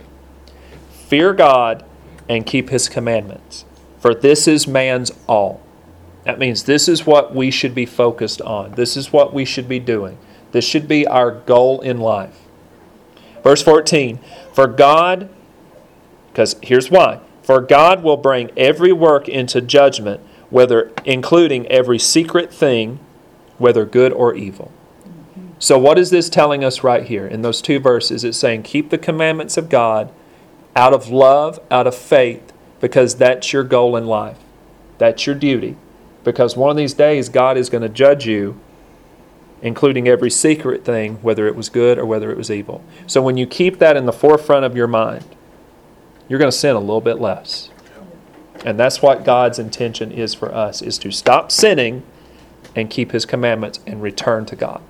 Fear God and keep his commandments, for this is man's all. That means this is what we should be focused on. This is what we should be doing. This should be our goal in life. Verse 14 For God, because here's why. For God will bring every work into judgment, whether including every secret thing, whether good or evil. So, what is this telling us right here in those two verses? It's saying, keep the commandments of God out of love, out of faith, because that's your goal in life. That's your duty. Because one of these days, God is going to judge you, including every secret thing, whether it was good or whether it was evil. So, when you keep that in the forefront of your mind, you're going to sin a little bit less. And that's what God's intention is for us is to stop sinning and keep his commandments and return to God.